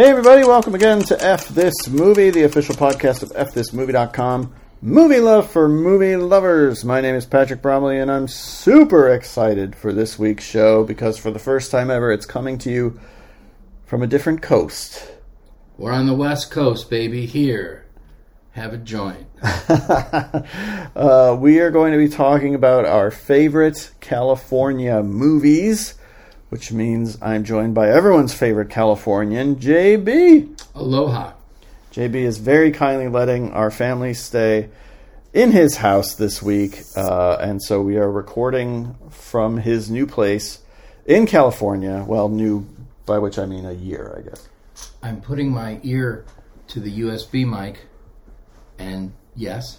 Hey, everybody, welcome again to F This Movie, the official podcast of FThisMovie.com. Movie love for movie lovers. My name is Patrick Bromley, and I'm super excited for this week's show because for the first time ever, it's coming to you from a different coast. We're on the West Coast, baby. Here, have a joint. uh, we are going to be talking about our favorite California movies, which means I'm joined by everyone's favorite Californian, JB. Aloha. JB is very kindly letting our family stay in his house this week, uh, and so we are recording from his new place in California. Well, new by which I mean a year, I guess. I'm putting my ear to the USB mic, and yes,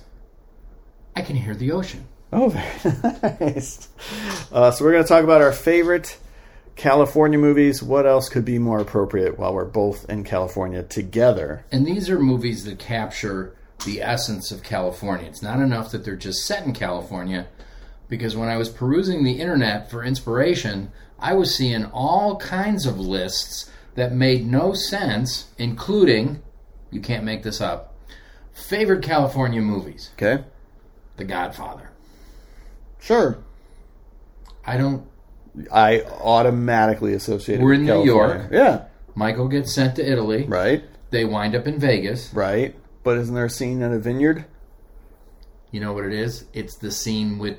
I can hear the ocean. Oh, very nice. Uh, so we're going to talk about our favorite California movies. What else could be more appropriate while we're both in California together? And these are movies that capture the essence of California. It's not enough that they're just set in California, because when I was perusing the internet for inspiration, I was seeing all kinds of lists that made no sense, including, you can't make this up, favorite California movies. Okay. The Godfather. Sure. I don't. I automatically associated. We're in New York. Yeah. Michael gets sent to Italy. Right. They wind up in Vegas. Right. But isn't there a scene in a vineyard? You know what it is? It's the scene with.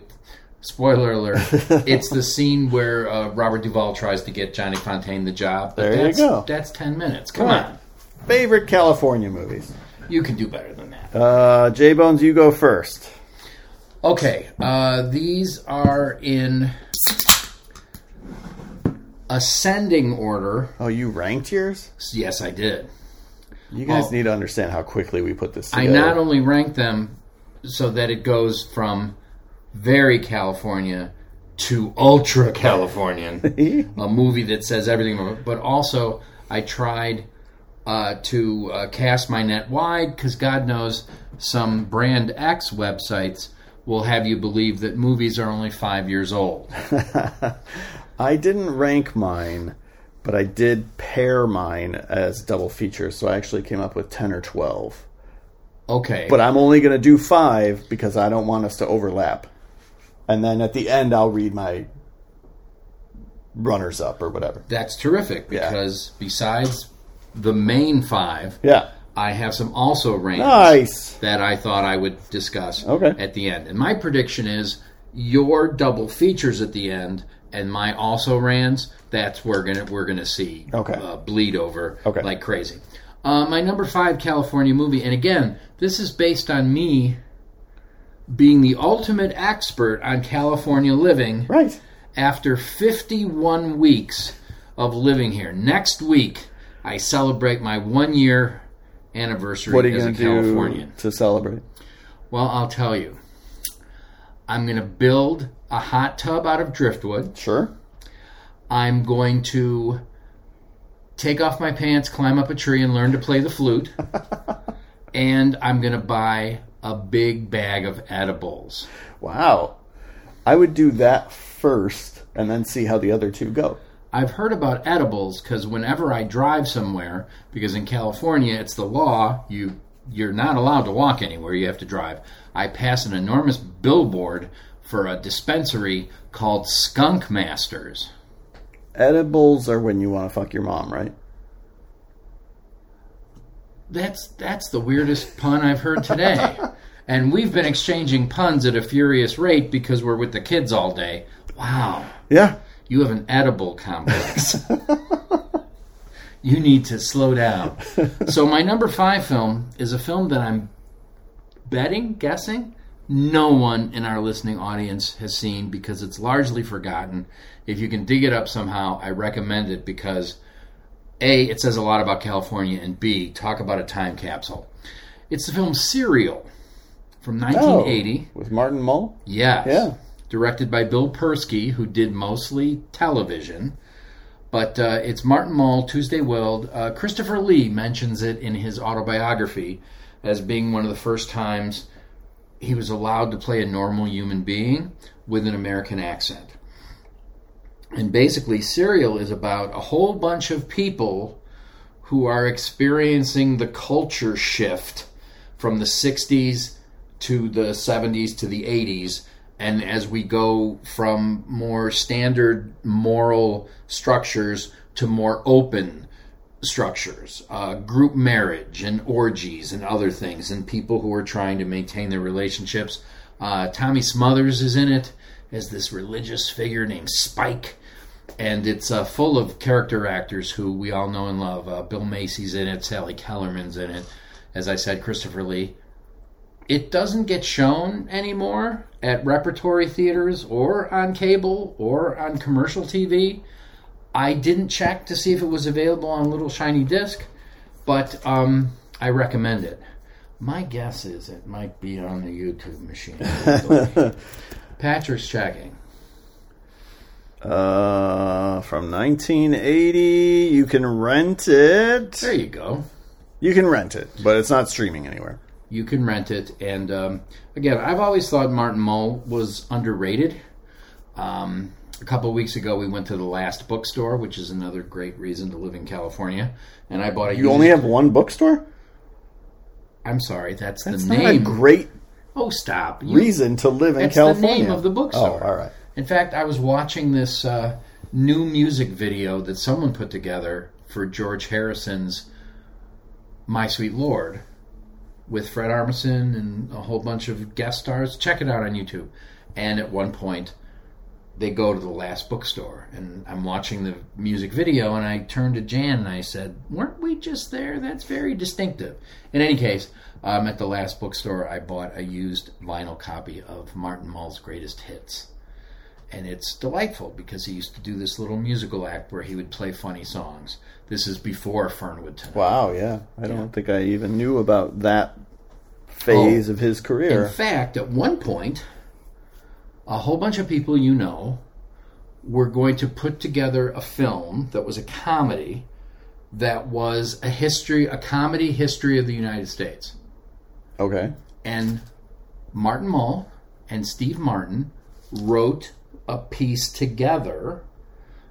Spoiler alert. it's the scene where uh, Robert Duvall tries to get Johnny Fontane the job. But There you that's, go. That's 10 minutes. Come Right. on. Favorite California movies. You can do better than that. Uh, J Bones, you go first. Okay. Uh, these are in ascending order. Oh, you ranked yours? Yes, I did. You guys Well- need to understand how quickly we put this I not only rank them so that it goes from very California to ultra Californian, a movie that says everything, but also I tried uh, to uh, cast my net wide because God knows some brand X websites will have you believe that movies are only five years old. I didn't rank mine, but I did pair mine as double features, so I actually came up with 10 or 12. Okay. But I'm only going to do five because I don't want us to overlap. And then at the end, I'll read my runners up or whatever. That's terrific Yeah. because besides the main five, Yeah. I have some also rankings Nice. that I thought I would discuss Okay. at the end. And my prediction is your double features at the end and my also rans. That's where gonna we're gonna see Okay. uh, bleed over Okay. like crazy. Uh, my number five California movie, and again, this is based on me being the ultimate expert on California living Right. after 51 weeks of living here. Next week, I celebrate my one year anniversary What are you as a Californian. to celebrate? Well, I'll tell you. I'm going to build a hot tub out of driftwood. Sure. I'm going to take off my pants, climb up a tree, and learn to play the flute. and I'm going to buy a big bag of edibles. Wow. I would do that first and then see how the other two go. I've heard about edibles because whenever I drive somewhere, because in California it's the law, you you're not allowed to walk anywhere, you have to drive. I pass an enormous billboard for a dispensary called Skunk Masters. Edibles are when you want to fuck your mom, right? That's that's the weirdest pun I've heard today. and we've been exchanging puns at a furious rate because we're with the kids all day. Wow. Yeah. You have an edible complex. you need to slow down. So my number five film is a film that I'm betting, guessing, no one in our listening audience has seen because it's largely forgotten. If you can dig it up somehow, I recommend it because A, it says a lot about California, and B, talk about a time capsule. It's the film Serial from 1980. Oh, with Martin Mull? Yes. Yeah. Directed by Bill Persky, who did mostly television. But uh, it's Martin Mull, Tuesday Weld. Uh, Christopher Lee mentions it in his autobiography as being one of the first times he was allowed to play a normal human being with an American accent. And basically, Serial is about a whole bunch of people who are experiencing the culture shift from the 60s to the 70s to the 80s. And as we go from more standard moral structures to more open structures, uh, group marriage and orgies and other things, and people who are trying to maintain their relationships. Uh, Tommy Smothers is in it as this religious figure named Spike and it's uh, full of character actors who we all know and love. Uh, Bill Macy's in it, Sally Kellerman's in it, as I said, Christopher Lee. It doesn't get shown anymore at repertory theaters or on cable or on commercial TV. I didn't check to see if it was available on little shiny disc, but um, I recommend it. My guess is it might be on the YouTube machine. Patrick's checking. Uh, from 1980, you can rent it. There you go. You can rent it, but it's not streaming anywhere. You can rent it, and um, again, I've always thought Martin Mull was underrated. Um, a couple of weeks ago, we went to the Last Bookstore, which is another great reason to live in California, and I bought a. You only have one bookstore? I'm sorry, that's, That's the not name. a great oh, stop! You- reason to live in That's the California. name of the bookstore. Oh, all right. In fact, I was watching this uh, new music video that someone put together for George Harrison's My Sweet Lord with Fred Armisen and a whole bunch of guest stars. Check it out on YouTube. And at one point, they go to the last bookstore, and I'm watching the music video, and I turned to Jan and I said, "Weren't we just there? That's very distinctive." In any case, um, at the last bookstore, I bought a used vinyl copy of Martin Mull's greatest hits and it's delightful because he used to do this little musical act where he would play funny songs. This is before Fernwood Tonight. Wow, yeah. I don't think I even knew about that phase Oh. of his career. In fact, at one point, a whole bunch of people you know were going to put together a film that was a comedy that was a history, a comedy history of the United States. Okay. And Martin Mull and Steve Martin wrote a piece together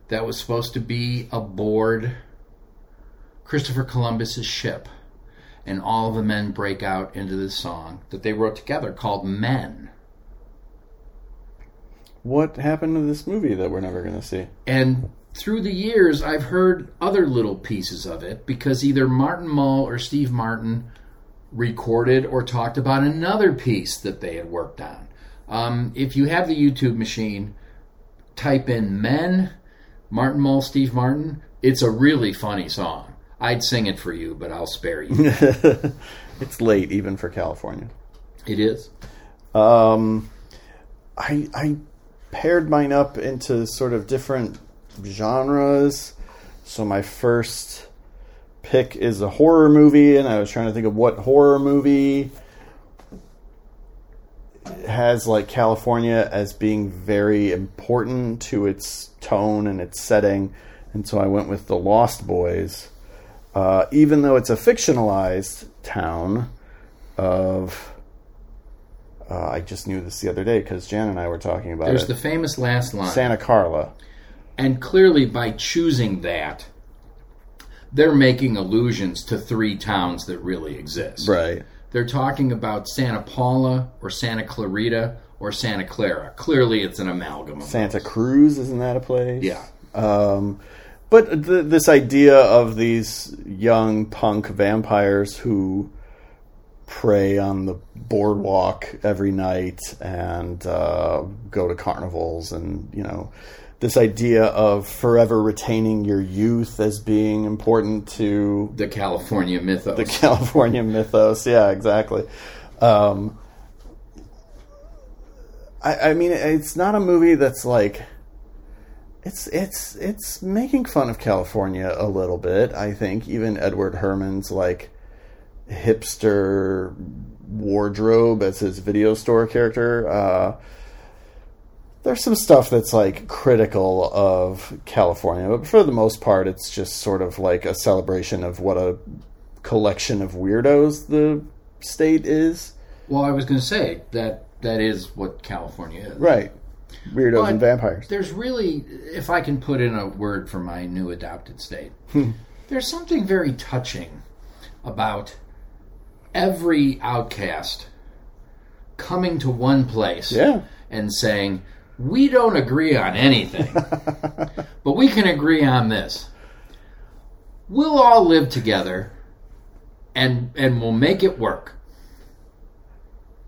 that was supposed to be aboard Christopher Columbus's ship. And all the men break out into this song that they wrote together called Men. What happened to this movie that we're never going to see? And through the years, I've heard other little pieces of it because either Martin Mull or Steve Martin recorded or talked about another piece that they had worked on. Um, if you have the YouTube machine, type in Men, Martin Mull, Steve Martin. It's a really funny song. I'd sing it for you, but I'll spare you. It's late even for California. it is. Um, I I paired mine up into sort of different genres. So my first pick is a horror movie, and I was trying to think of what horror movie has like California as being very important to its tone and its setting, and so I went with The Lost Boys. Uh, even though it's a fictionalized town of uh, I just knew this the other day because Jan and I were talking about There's it. the famous last line. Santa Carla. And clearly, by choosing that, they're making allusions to three towns that really exist. Right. They're talking about Santa Paula or Santa Clarita or Santa Clara. Clearly, it's an amalgam of Santa those. Cruz, isn't that a place? Yeah. Um, but th- this idea of these young punk vampires who prey on the boardwalk every night and uh, go to carnivals and, you know, this idea of forever retaining your youth as being important to The California mythos. the California mythos. Yeah, exactly. Um, I, I mean, it's not a movie that's like it's it's it's making fun of California a little bit. I think even Edward Herrmann's like hipster wardrobe as his video store character. Uh, there's some stuff that's like critical of California, but for the most part, it's just sort of like a celebration of what a collection of weirdos the state is. well, I was going to say that that is what California is. Right. Weirdos But and vampires. There's really, if I can put in a word for my new adopted state, there's something very touching about every outcast coming to one place Yeah. and saying, We don't agree on anything, but we can agree on this. We'll all live together and and we'll make it work.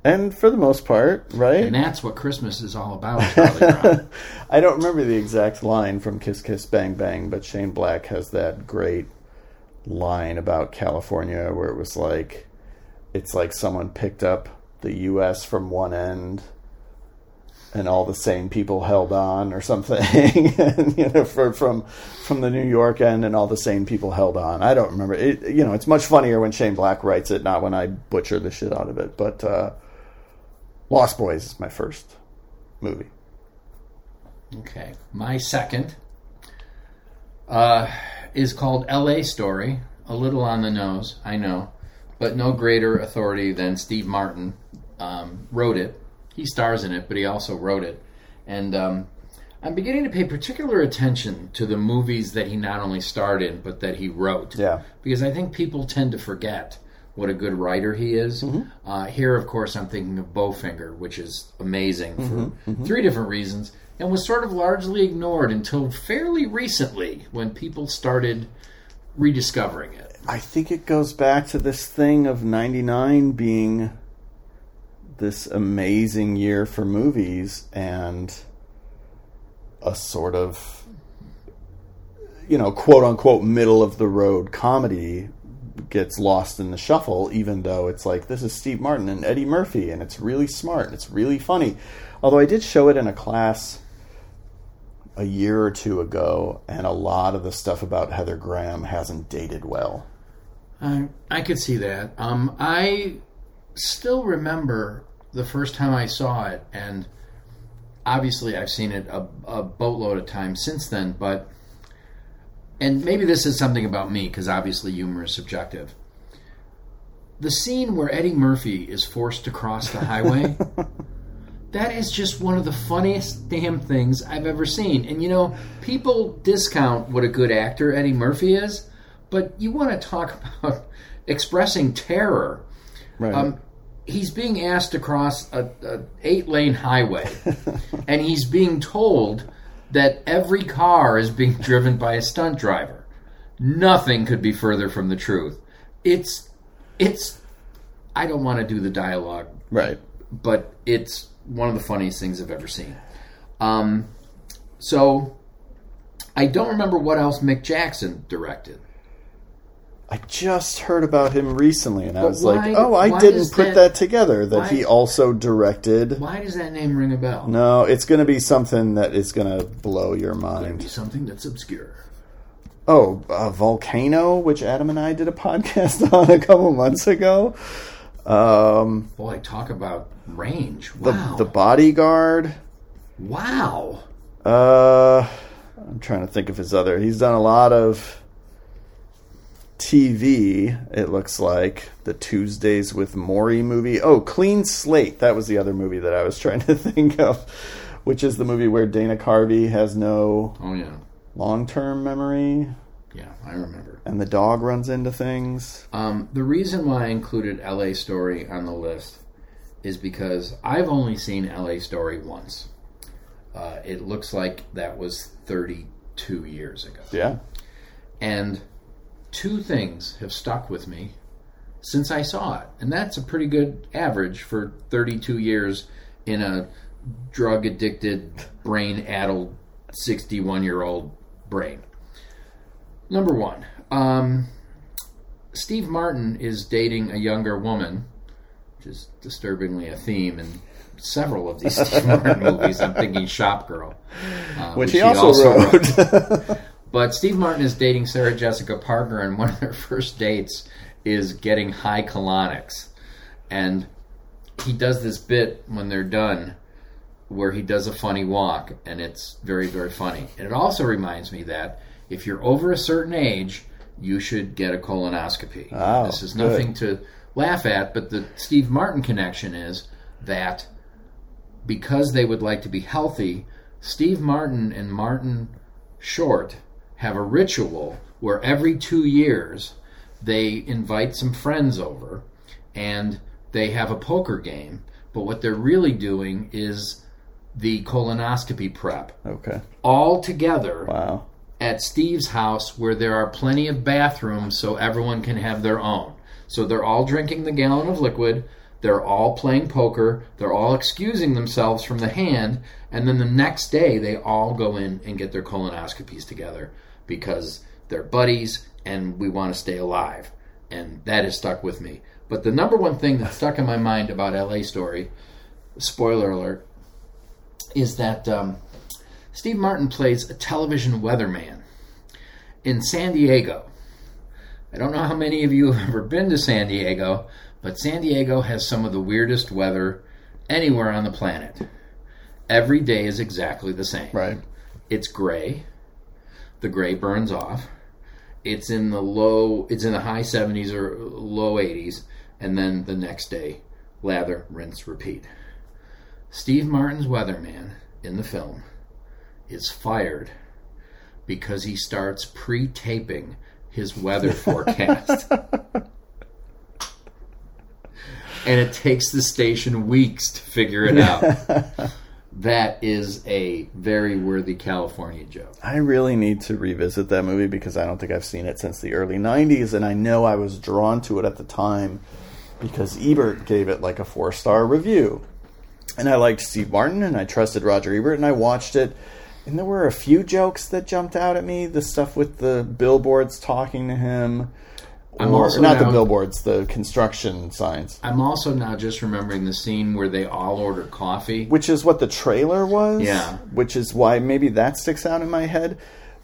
And for the most part, right? And that's what Christmas is all about, I don't remember the exact line from Kiss Kiss Bang Bang, but Shane Black has that great line about California where it was like it's like someone picked up the US from one end and all the same people held on or something and you know for, from from the New York end and all the same people held on. I don't remember it you know it's much funnier when Shane Black writes it not when I butcher the shit out of it but uh Lost Boys is my first movie. Okay. My second uh, is called L.A. Story. A little on the nose, I know, but no greater authority than Steve Martin um, wrote it. He stars in it, but he also wrote it. And um, I'm beginning to pay particular attention to the movies that he not only starred in, but that he wrote. Yeah. Because I think people tend to forget what a good writer he is. Uh, here, of course, I'm thinking of Bowfinger, which is amazing for three different reasons, and was sort of largely ignored until fairly recently when people started rediscovering it. I think it goes back to this thing of 99 being this amazing year for movies and a sort of you know quote unquote middle of the road comedy gets lost in the shuffle even though it's like this is Steve Martin and Eddie Murphy and it's really smart and it's really funny. Although I did show it in a class a year or two ago and a lot of the stuff about Heather Graham hasn't dated well I, I could see that. Um, I still remember the first time I saw it, and obviously I've seen it a, a boatload of times since then. But and maybe this is something about me because obviously humor is subjective. The scene where Eddie Murphy is forced to cross the highway. That is just one of the funniest damn things I've ever seen. And you know, people discount what a good actor Eddie Murphy is, but you want to talk about expressing terror. right Um, he's being asked to cross a, a eight lane highway, and he's being told that every car is being driven by a stunt driver. Nothing could be further from the truth. It's it's. I don't want to do the dialogue right but it's one of the funniest things I've ever seen. Um, so I don't remember what else Mick Jackson directed. I just heard about him recently, and I But was why- like, "Oh, I why didn't does put that- that, together." That why- he also directed. Why does that name ring a bell? No, it's going to be something that is going to blow your Maybe mind. something that's obscure. Oh, uh, Volcano, which Adam and I did a podcast on a couple months ago. Um, Boy, talk about range. the Wow. the Bodyguard. wow. Uh, I'm trying to think of his other. He's done a lot of TV. It looks like the Tuesdays with Morrie movie. Oh, Clean Slate. That was the other movie that I was trying to think of, which is the movie where Dana Carvey has no Oh, yeah. long term memory Yeah, I remember. and the dog runs into things. Um, the reason why I included LA Story on the list is because I've only seen LA Story once. Uh, it looks like that was 32 years ago. Yeah. And two things have stuck with me since I saw it. And that's a pretty good average for 32 years in a drug addicted, brain addled 61 year old brain. Number one, um, Steve Martin is dating a younger woman, which is disturbingly a theme in several of these Steve Martin movies. I'm thinking Shopgirl, uh, Which, he, also, wrote. but Steve Martin is dating Sarah Jessica Parker, and one of their first dates is getting high colonics. And he does this bit when they're done where he does a funny walk, and it's very, very funny. And it also reminds me that if you're over a certain age, you should get a colonoscopy. Oh, this is good. nothing to laugh at, but the Steve Martin connection is that because they would like to be healthy, Steve Martin and Martin Short have a ritual where every two years they invite some friends over and they have a poker game. But what they're really doing is the colonoscopy prep Okay. all together Wow. at Steve's house where there are plenty of bathrooms so everyone can have their own. So they're all drinking the gallon of liquid, they're all playing poker, they're all excusing themselves from the hand, and then the next day they all go in and get their colonoscopies together because they're buddies and we want to stay alive. And that has stuck with me. But the number one thing that stuck in my mind about LA Story, spoiler alert, is that um, Steve Martin plays a television weatherman in San Diego. I don't know how many of you have ever been to San Diego, but San Diego has some of the weirdest weather anywhere on the planet. Every day is exactly the same. Right. It's gray. The gray burns off. It's in the low it's in the high 70s or low 80s and then the next day lather, rinse, repeat. Steve Martin's weatherman in the film is fired because he starts pre-taping his weather forecast. and it takes the station weeks to figure it out. that is a very worthy California joke. I really need to revisit that movie because I don't think I've seen it since the early 90s, and I know I was drawn to it at the time because Ebert gave it like a four star review. And I liked Steve Martin and I trusted Roger Ebert, and I watched it. And there were a few jokes that jumped out at me. The stuff with the billboards talking to him. I'm or also not the billboards, the construction signs. I'm also now just remembering the scene where they all order coffee. which is what the trailer was. Yeah. Which is why maybe that sticks out in my head.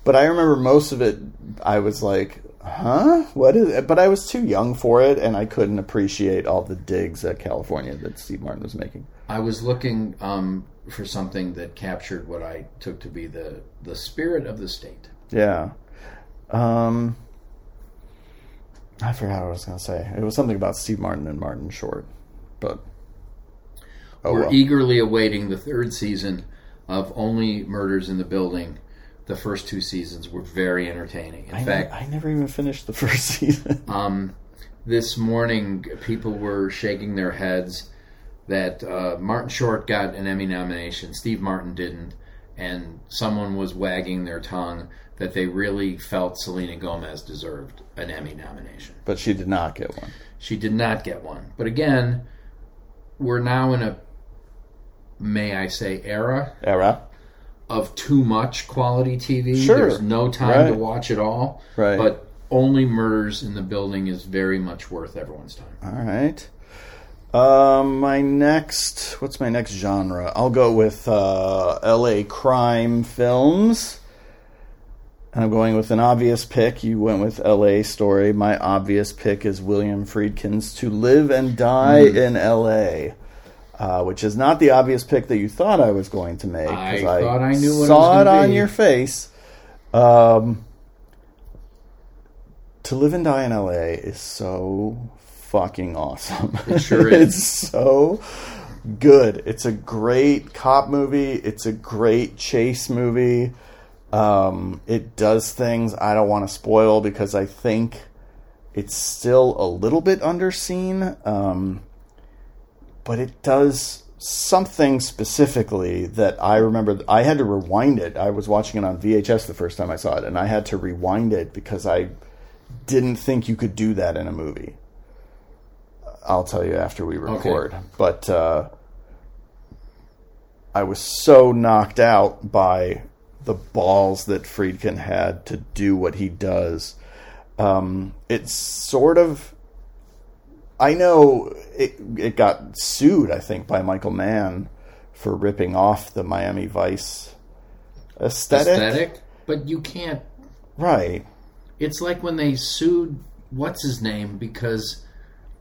But I remember most of it. I was like, "Huh? What is?" it? But I was too young for it, and I couldn't appreciate all the digs at California that Steve Martin was making. I was looking um, for something that captured what I took to be the the spirit of the state. Yeah. Um. I forgot what I was going to say. It was something about Steve Martin and Martin Short, but oh We're well. eagerly awaiting the third season of Only Murders in the Building. The first two seasons were very entertaining. In I, fact, ne- I never even finished the first season. um, this morning people were shaking their heads that uh, Martin Short got an Emmy nomination, Steve Martin didn't, and someone was wagging their tongue that they really felt Selena Gomez deserved an Emmy nomination. but she did not get one. She did not get one. But again, we're now in a, may I say, era Era. of too much quality TV. Sure. There's no time to watch it all. Right. But only murders in the building is very much worth everyone's time. All right. Um, my next, what's my next genre? I'll go with uh, L.A. crime films. And I'm going with an obvious pick. You went with L.A. Story. My obvious pick is William Friedkin's To Live and Die in L.A., uh, which is not the obvious pick that you thought I was going to make. I thought I knew what it saw was it on be. your face. Um, to live and die in LA is so fucking awesome. It sure is. it's so good. It's a great cop movie. It's a great chase movie. Um, it does things I don't want to spoil because I think it's still a little bit underseen. Um, but it does something specifically that I remember. I had to rewind it. I was watching it on VHS the first time I saw it, and I had to rewind it because I didn't think you could do that in a movie. I'll tell you after we record. But uh, I was so knocked out by the balls that Friedkin had to do what he does. Um, it's sort of. I know it, it got sued, I think, by Michael Mann for ripping off the Miami Vice aesthetic. Aesthetic, but you can't. Right. It's like when they sued what's his name because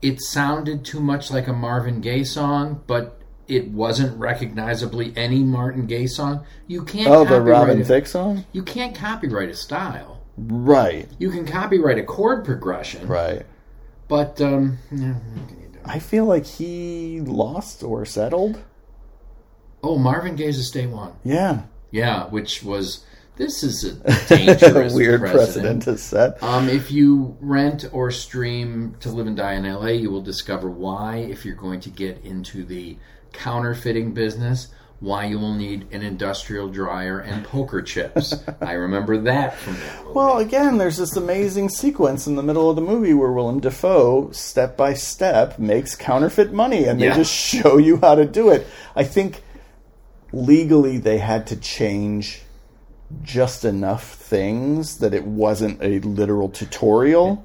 it sounded too much like a Marvin Gaye song, but it wasn't recognizably any Martin Gaye song. You can't. Oh, the Robin a- Thicke song? You can't copyright a style. Right. You can copyright a chord progression, Right. but um, yeah, what can you do? I feel like he lost or settled. Oh, Marvin Gaye's a stay one. Yeah. Yeah, which was This is a dangerous Weird precedent. precedent is set. Um, if you rent or stream To Live and Die in LA, you will discover why, if you're going to get into the counterfeiting business, why you will need an industrial dryer and poker chips. I remember that from that movie. Well, again, there's this amazing sequence in the middle of the movie where Willem Dafoe, step by step, makes counterfeit money, and they Yeah. just show you how to do it. I think legally they had to change just enough things that it wasn't a literal tutorial.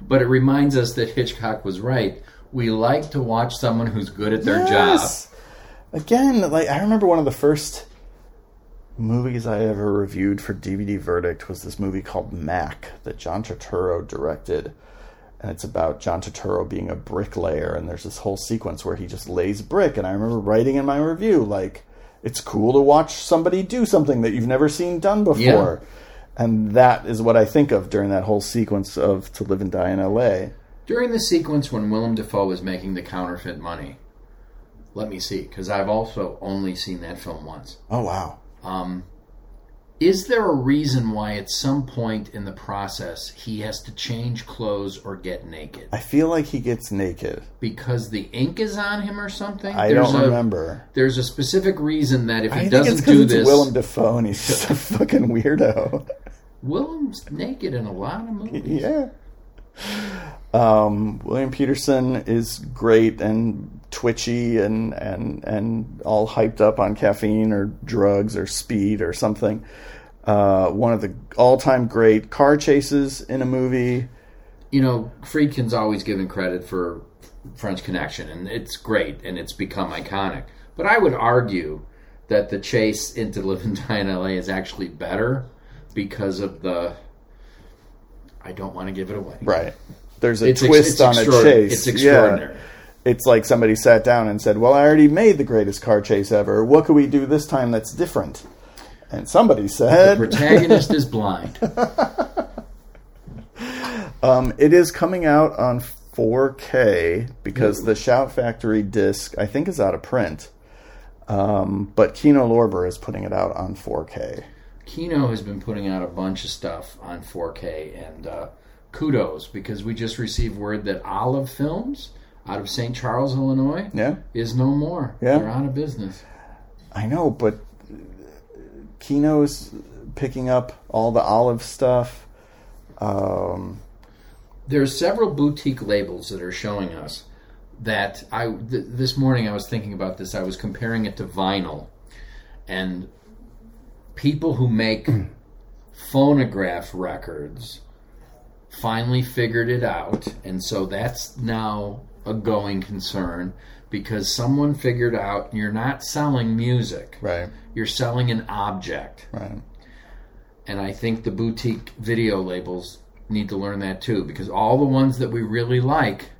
But it reminds us that Hitchcock was right. We like to watch someone who's good at their job. Yes. Again, like I remember one of the first movies I ever reviewed for DVD Verdict was this movie called Mac that John Turturro directed. And it's about John Turturro being a bricklayer and there's this whole sequence where he just lays brick and I remember writing in my review like it's cool to watch somebody do something that you've never seen done before. And that is what I think of during that whole sequence of To Live and Die in LA. During the sequence when Willem Dafoe is making the counterfeit money, let me see, because I've also only seen that film once. Oh wow. Um, is there a reason why at some point in the process he has to change clothes or get naked? I feel like he gets naked. Because the ink is on him or something? I There's don't a, remember. There's a specific reason that if he I doesn't do this, Willem Dafoe and he's just a fucking weirdo. Willem's naked in a lot of movies. yeah. Um, William Petersen is great and twitchy and, and and all hyped up on caffeine or drugs or speed or something. Uh, one of the all-time great car chases in a movie. you know, Friedkin's always given credit for French Connection, and it's great, and it's become iconic. But I would argue that the chase into Live and Die in LA is actually better because of the. I don't want to give it away. Right. There's a It's twist it's on a chase. it's extraordinary. Yeah. It's like somebody sat down and said, "Well, I already made the greatest car chase ever. What could we do this time that's different?" And somebody said, The protagonist is blind. Um, it is coming out on 4K because the Shout Factory disc, I think, is out of print. Um, but Kino Lorber is putting it out on 4K. Kino has been putting out a bunch of stuff on 4K, and uh, kudos because we just received word that Olive Films out of St. Charles, Illinois, Yeah, is no more. Yeah. They're out of business. I know, but Kino's picking up all the Olive stuff. Um, There's several boutique labels that are showing us that I th- this morning I was thinking about this. I was comparing it to vinyl, and people who make hmm. phonograph records finally figured it out, and so that's now a going concern because someone figured out you're not selling music, right, you're selling an object. right. And I think the boutique video labels need to learn that too, because all the ones that we really like,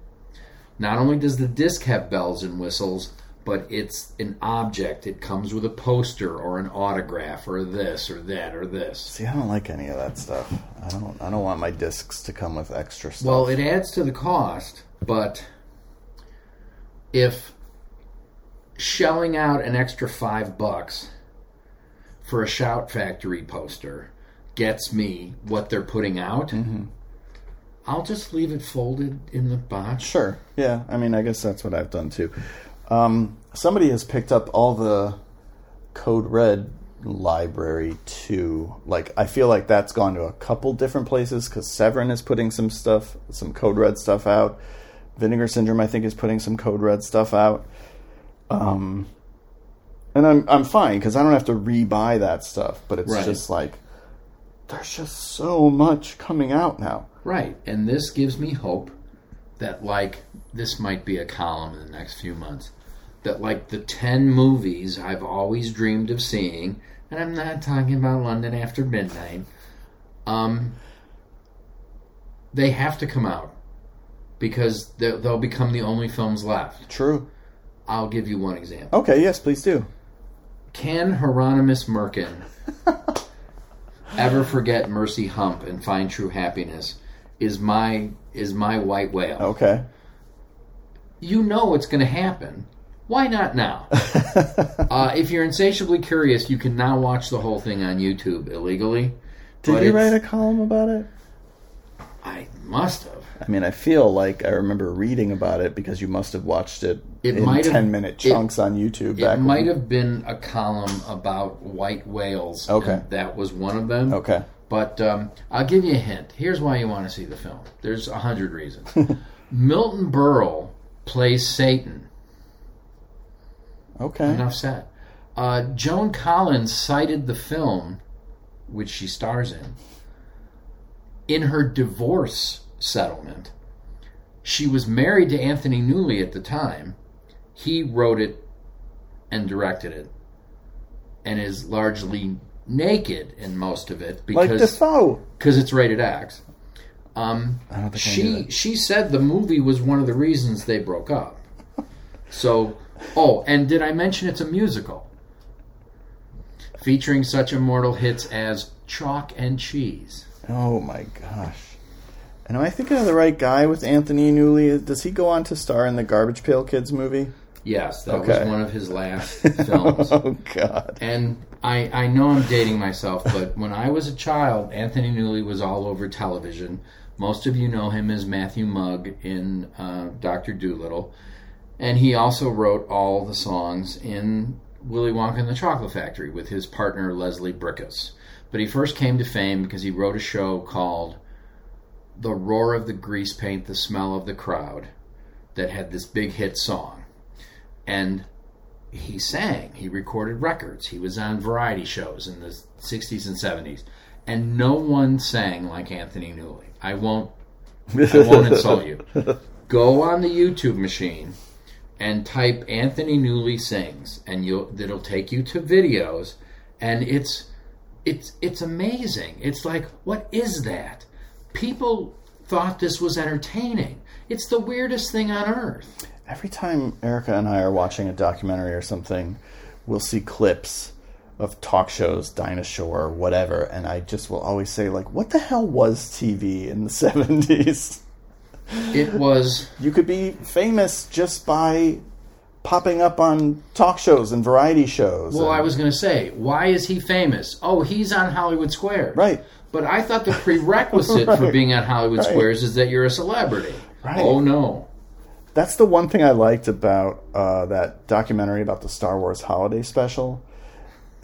not only does the disc have bells and whistles, but it's an object. It comes with a poster or an autograph or this or that or this. See, I don't like any of that stuff. I don't. I don't want my discs to come with extra stuff. Well, it adds to the cost, but if shelling out an extra five bucks for a Shout Factory poster gets me what they're putting out, mm-hmm. I'll just leave it folded in the box. Sure. Yeah. I mean, I guess that's what I've done too. Um, somebody has picked up all the Code Red library too. Like, I feel like that's gone to a couple different places because Severin is putting some stuff, some Code Red stuff out. Vinegar Syndrome, I think, is putting some Code Red stuff out. Um, and I'm I'm fine because I don't have to rebuy that stuff. But it's Right. just like there's just so much coming out now. Right, and this gives me hope that like this might be a column in the next few months. That like the ten movies I've always dreamed of seeing, and I'm not talking about London After Midnight. Um, they have to come out because they'll they'll become the only films left. True. I'll give you one example. Okay. Yes, please do. Can Hieronymus Merkin ever forget Mercy Humppe and find true happiness? Is my is my white whale. Okay. You know it's going to happen Why not now? uh, if you're insatiably curious, you can now watch the whole thing on YouTube illegally. Did you write a column about it? I must have. I mean, I feel like I remember reading about it because you must have watched it, It in might have- ten minute it- chunks on YouTube. It back when- might have been a column about white whales. Okay. that was one of them. Okay. But um, I'll give you a hint. Here's why you want to see the film. There's a hundred reasons. Milton Berle plays Satan. Okay. Enough said. Uh, Joan Collins cited the film, which she stars in, in her divorce settlement. She was married to Anthony Newley at the time. He wrote it and directed it, and is largely naked in most of it Like because Dafoe. because it's rated X. Um, I don't think she she said the movie was one of the reasons they broke up. So, oh, and did I mention it's a musical featuring such immortal hits as Chalk and Cheese? Oh my gosh. And am I thinking of the right guy with Anthony Newley? Does he go on to star in the Garbage Pail Kids movie? Yes, that Okay. was one of his last films. Oh God. And I, I know I'm dating myself, but when I was a child, Anthony Newley was all over television. Most of you know him as Matthew Mugg in uh, Doctor Dolittle, and he also wrote all the songs in Willy Wonka and the Chocolate Factory with his partner Leslie Bricusse. But he first came to fame because he wrote a show called "The Roar of the Grease Paint, the Smell of the Crowd," that had this big hit song, and he sang. He recorded records. He was on variety shows in the 60s and 70s. And no one sang like Anthony Newley. I won't I won't insult you. Go on the YouTube machine and type Anthony Newley sings and you'll it'll take you to videos and it's it's it's amazing. It's like what is that? People thought this was entertaining. It's the weirdest thing on earth. Every time Erica and I are watching a documentary or something, we'll see clips of talk shows, Dinah Shore, whatever, and I just will always say, like, what the hell was TV in the 70s? It was You could be famous just by popping up on talk shows and variety shows. Well, and- I was going to say, why is he famous? Oh, he's on Hollywood Squares. Right. But I thought the prerequisite for being on Hollywood Right. Squares is that you're a celebrity. Right. Oh, no. That's the one thing I liked about uh, that documentary about the Star Wars holiday special.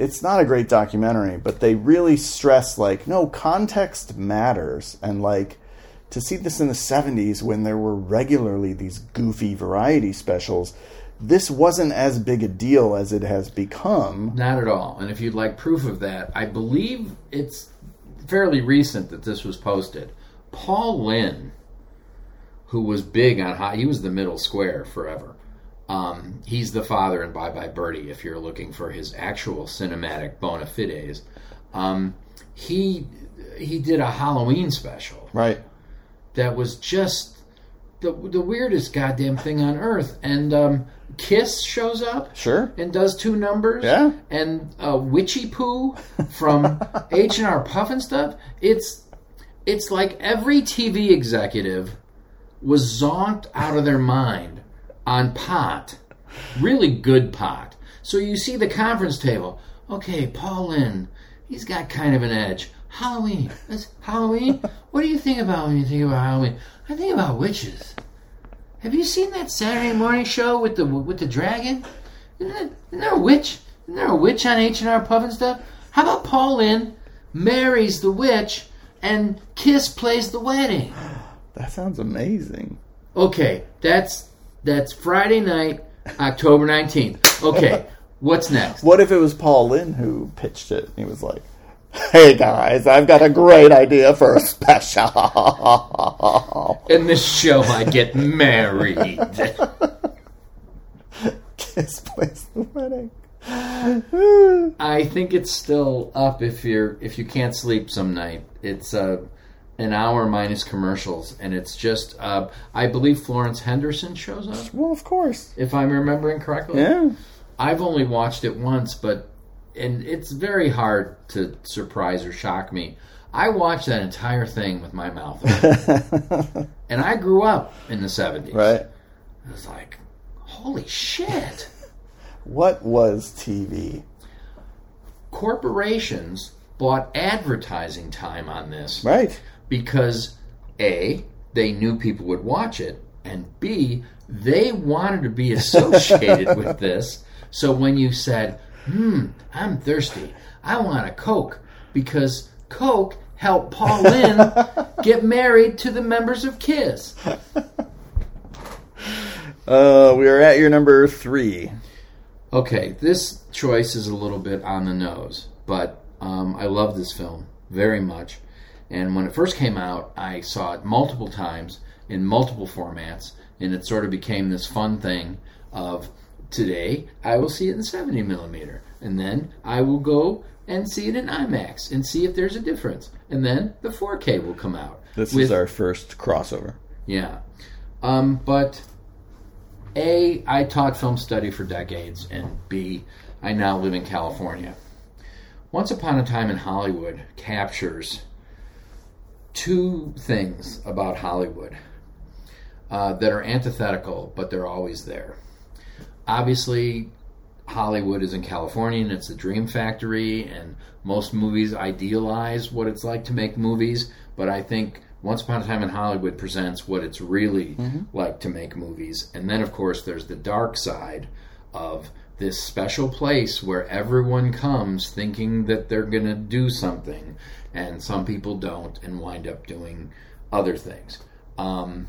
It's not a great documentary, but they really stress like, no, context matters, and like to see this in the '70s when there were regularly these goofy variety specials. This wasn't as big a deal as it has become. Not at all. And if you'd like proof of that, I believe it's fairly recent that this was posted. Paul Lynde, who was big on high, he was the middle square forever. Um, he's the father in Bye Bye Birdie. If you're looking for his actual cinematic bona fides, um, he he did a Halloween special Right. that was just the the weirdest goddamn thing on earth. And um, Kiss shows up Sure. and does two numbers. Yeah. And uh, Witchy Poo from H and R Pufnstuf. It's it's like every TV executive was zonked out of their mind on pot, really good pot. So you see the conference table. Okay, Paul Lynde, he's got kind of an edge. Halloween, that's Halloween. What do you think about when you think about Halloween? I think about witches. Have you seen that Saturday morning show with the with the dragon? Isn't, that, isn't there a witch? Isn't there a witch on H and R Pufnstuf? How about Paul Lynde marries the witch and Kiss plays the wedding? That sounds amazing. Okay, that's that's Friday night, October nineteenth. Okay, what's next? What if it was Paul Lynde who pitched it? He was like, "Hey guys, I've got a great idea for a special." In this show, I get married. Kiss plays the wedding. I think it's still up if you're if you can't sleep some night. It's uh, an hour minus commercials, and it's just uh, I believe Florence Henderson shows up well, of course. if I'm remembering correctly. Yeah. I've only watched it once, but and it's very hard to surprise or shock me. I watched that entire thing with my mouth open. and I grew up in the 70s. Right. It was like, holy shit. What was TV? Corporations bought advertising time on this Right. Because A, they knew people would watch it, and B, they wanted to be associated with this. So when you said, hmm, I'm thirsty, I want a Coke, because Coke helped Paul Lynde get married to the members of Kiss. Uh, we are at your number three. Okay, this choice is a little bit on the nose, but um, I love this film very much. And when it first came out, I saw it multiple times in multiple formats, and it sort of became this fun thing of today I will see it in 70 millimeter, and then I will go and see it in IMAX and see if there's a difference, and then the 4K will come out. This with- is our first crossover. yeah. Um, but A, I taught film study for decades, and B, I now live in California. Once Upon a Time in Hollywood captures two things about Hollywood uh, that are antithetical, but they're always there. Obviously, Hollywood is in California and it's a dream factory, and most movies idealize what it's like to make movies. But I think Once Upon a Time in Hollywood presents what it's really like to make movies. And then, of course, there's the dark side of this special place where everyone comes thinking that they're going to do something, and some people don't and wind up doing other things. Um,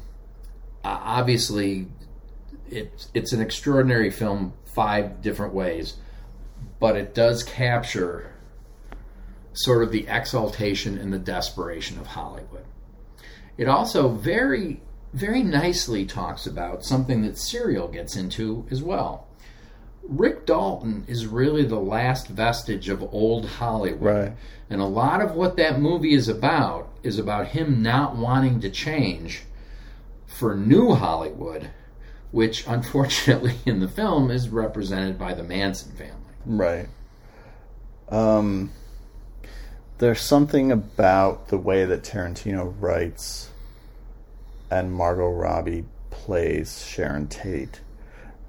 obviously, it's it's an extraordinary film five different ways, but it does capture sort of the exaltation and the desperation of Hollywood. It also very very nicely talks about something that Serial gets into as well. Rick Dalton is really the last vestige of old Hollywood. Right. And a lot of what that movie is about is about him not wanting to change for new Hollywood, which unfortunately in the film is represented by the Manson family. Right. Um, there's something about the way that Tarantino writes and Margot Robbie plays Sharon Tate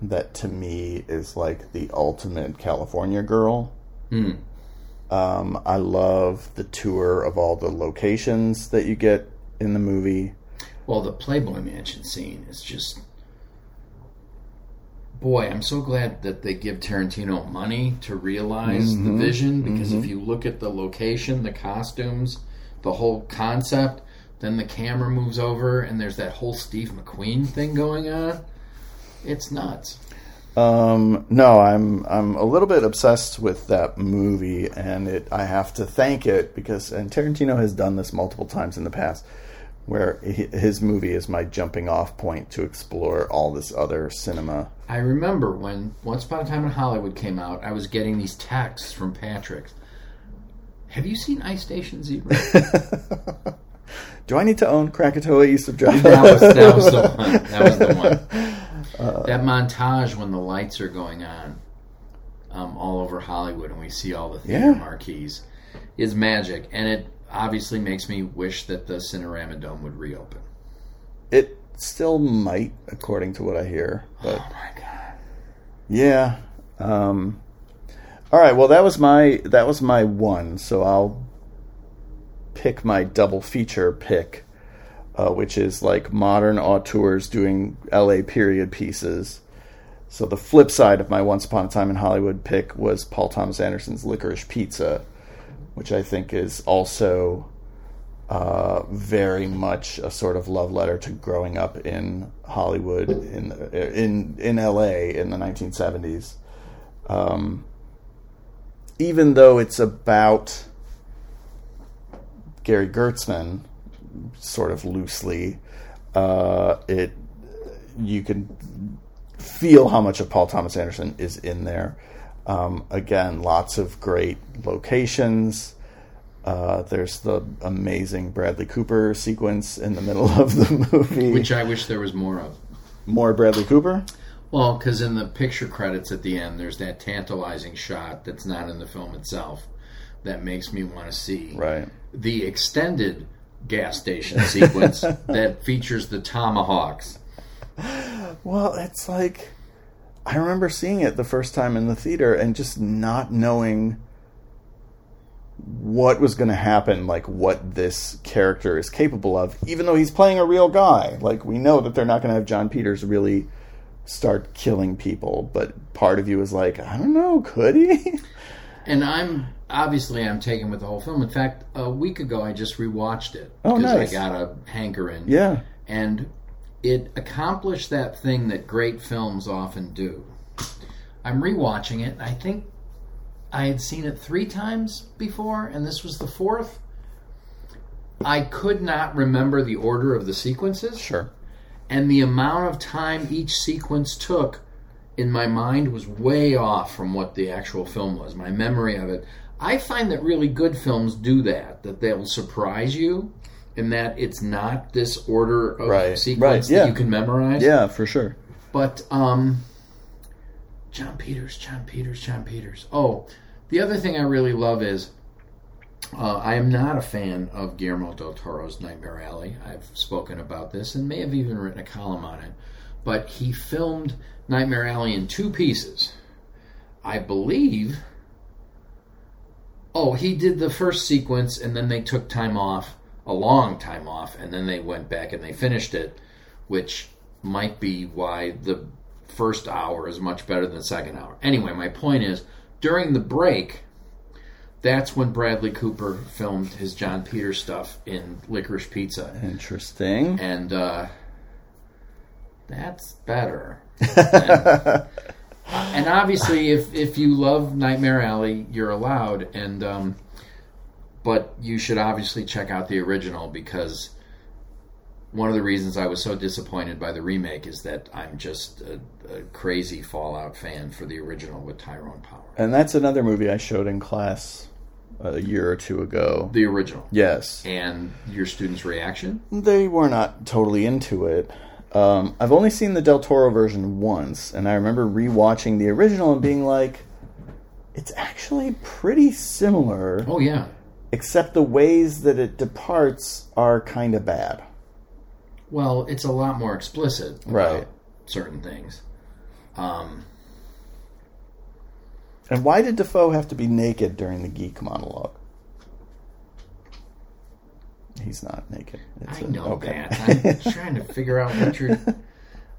that to me is like the ultimate California girl. Hmm. Um, I love the tour of all the locations that you get in the movie. Well, the Playboy Mansion scene is just. Boy, I'm so glad that they give Tarantino money to realize the vision because if you look at the location, the costumes, the whole concept, then the camera moves over and there's that whole Steve McQueen thing going on. It's nuts. Um, no, I'm I'm a little bit obsessed with that movie, and it I have to thank it because and Tarantino has done this multiple times in the past, where he, his movie is my jumping off point to explore all this other cinema. I remember when Once Upon a Time in Hollywood came out, I was getting these texts from Patrick. Have you seen Ice Station Zebra? Do I need to own Krakatoa East of Java? that was that was the one. That was the one. that montage when the lights are going on um, all over Hollywood and we see all the theater Yeah. marquees is magic, and it obviously makes me wish that the Cinerama Dome would reopen. It still might, according to what I hear, but Oh my god! Yeah. Um, all right. Well, that was my that was my one. So I'll pick my double feature pick, uh, which is like modern auteurs doing L.A. period pieces. So the flip side of my Once Upon a Time in Hollywood pick was Paul Thomas Anderson's Licorice Pizza, which I think is also uh, very much a sort of love letter to growing up in Hollywood in in in L.A. in the 1970s. Um, even though it's about Gary Goetzman, sort of loosely, uh, it you can feel how much of Paul Thomas Anderson is in there. Um, again, lots of great locations. Uh, there's the amazing Bradley Cooper sequence in the middle of the movie. Which I wish there was more of. More Bradley Cooper? Well, because in the picture credits at the end, there's that tantalizing shot that's not in the film itself that makes me want to see Right. the extended gas station sequence that features the tomahawks. Well, it's like I remember seeing it the first time in the theater and just not knowing what was going to happen, like what this character is capable of, even though he's playing a real guy. Like, we know that they're not going to have Jon Peters really start killing people, but part of you is like, I don't know, could he? And I'm obviously I'm taken with the whole film. In fact, a week ago I just rewatched it Oh, because nice. I got a hankering. yeah. and it accomplished that thing that great films often do. I'm rewatching it. I think I had seen it three times before, and this was the fourth. I could not remember the order of the sequences, Sure. and the amount of time each sequence took in my mind was way off from what the actual film was. My memory of it. I find that really good films do that, that they'll surprise you in that it's not this order of Right, sequence right, yeah. that you can memorize. Yeah, for sure. But um Jon Peters, Jon Peters, Jon Peters. Oh, the other thing I really love is uh, I am not a fan of Guillermo del Toro's Nightmare Alley. I've spoken about this and may have even written a column on it. But he filmed Nightmare Alley in two pieces. I believe. Oh, he did the first sequence and then they took time off, a long time off, and then they went back and they finished it, which might be why the first hour is much better than the second hour. Anyway, my point is during the break, that's when Bradley Cooper filmed his Jon Peters stuff in Licorice Pizza. Interesting. And uh, that's better. and, obviously, if, if you love Nightmare Alley, you're allowed. And um, but you should obviously check out the original because one of the reasons I was so disappointed by the remake is that I'm just a, a crazy Fallout fan for the original with Tyrone Power. And that's another movie I showed in class a year or two ago. The original. Yes. And your students' reaction? They were not totally into it. Um, I've only seen the Del Toro version once, and I remember rewatching the original and being like, it's actually pretty similar, Oh yeah. except the ways that it departs are kind of bad. Well, it's a lot more explicit about Right. certain things. Um, And why did Dafoe have to be naked during the geek monologue? He's not naked. It's I a- know okay. that. I'm trying to figure out what you're.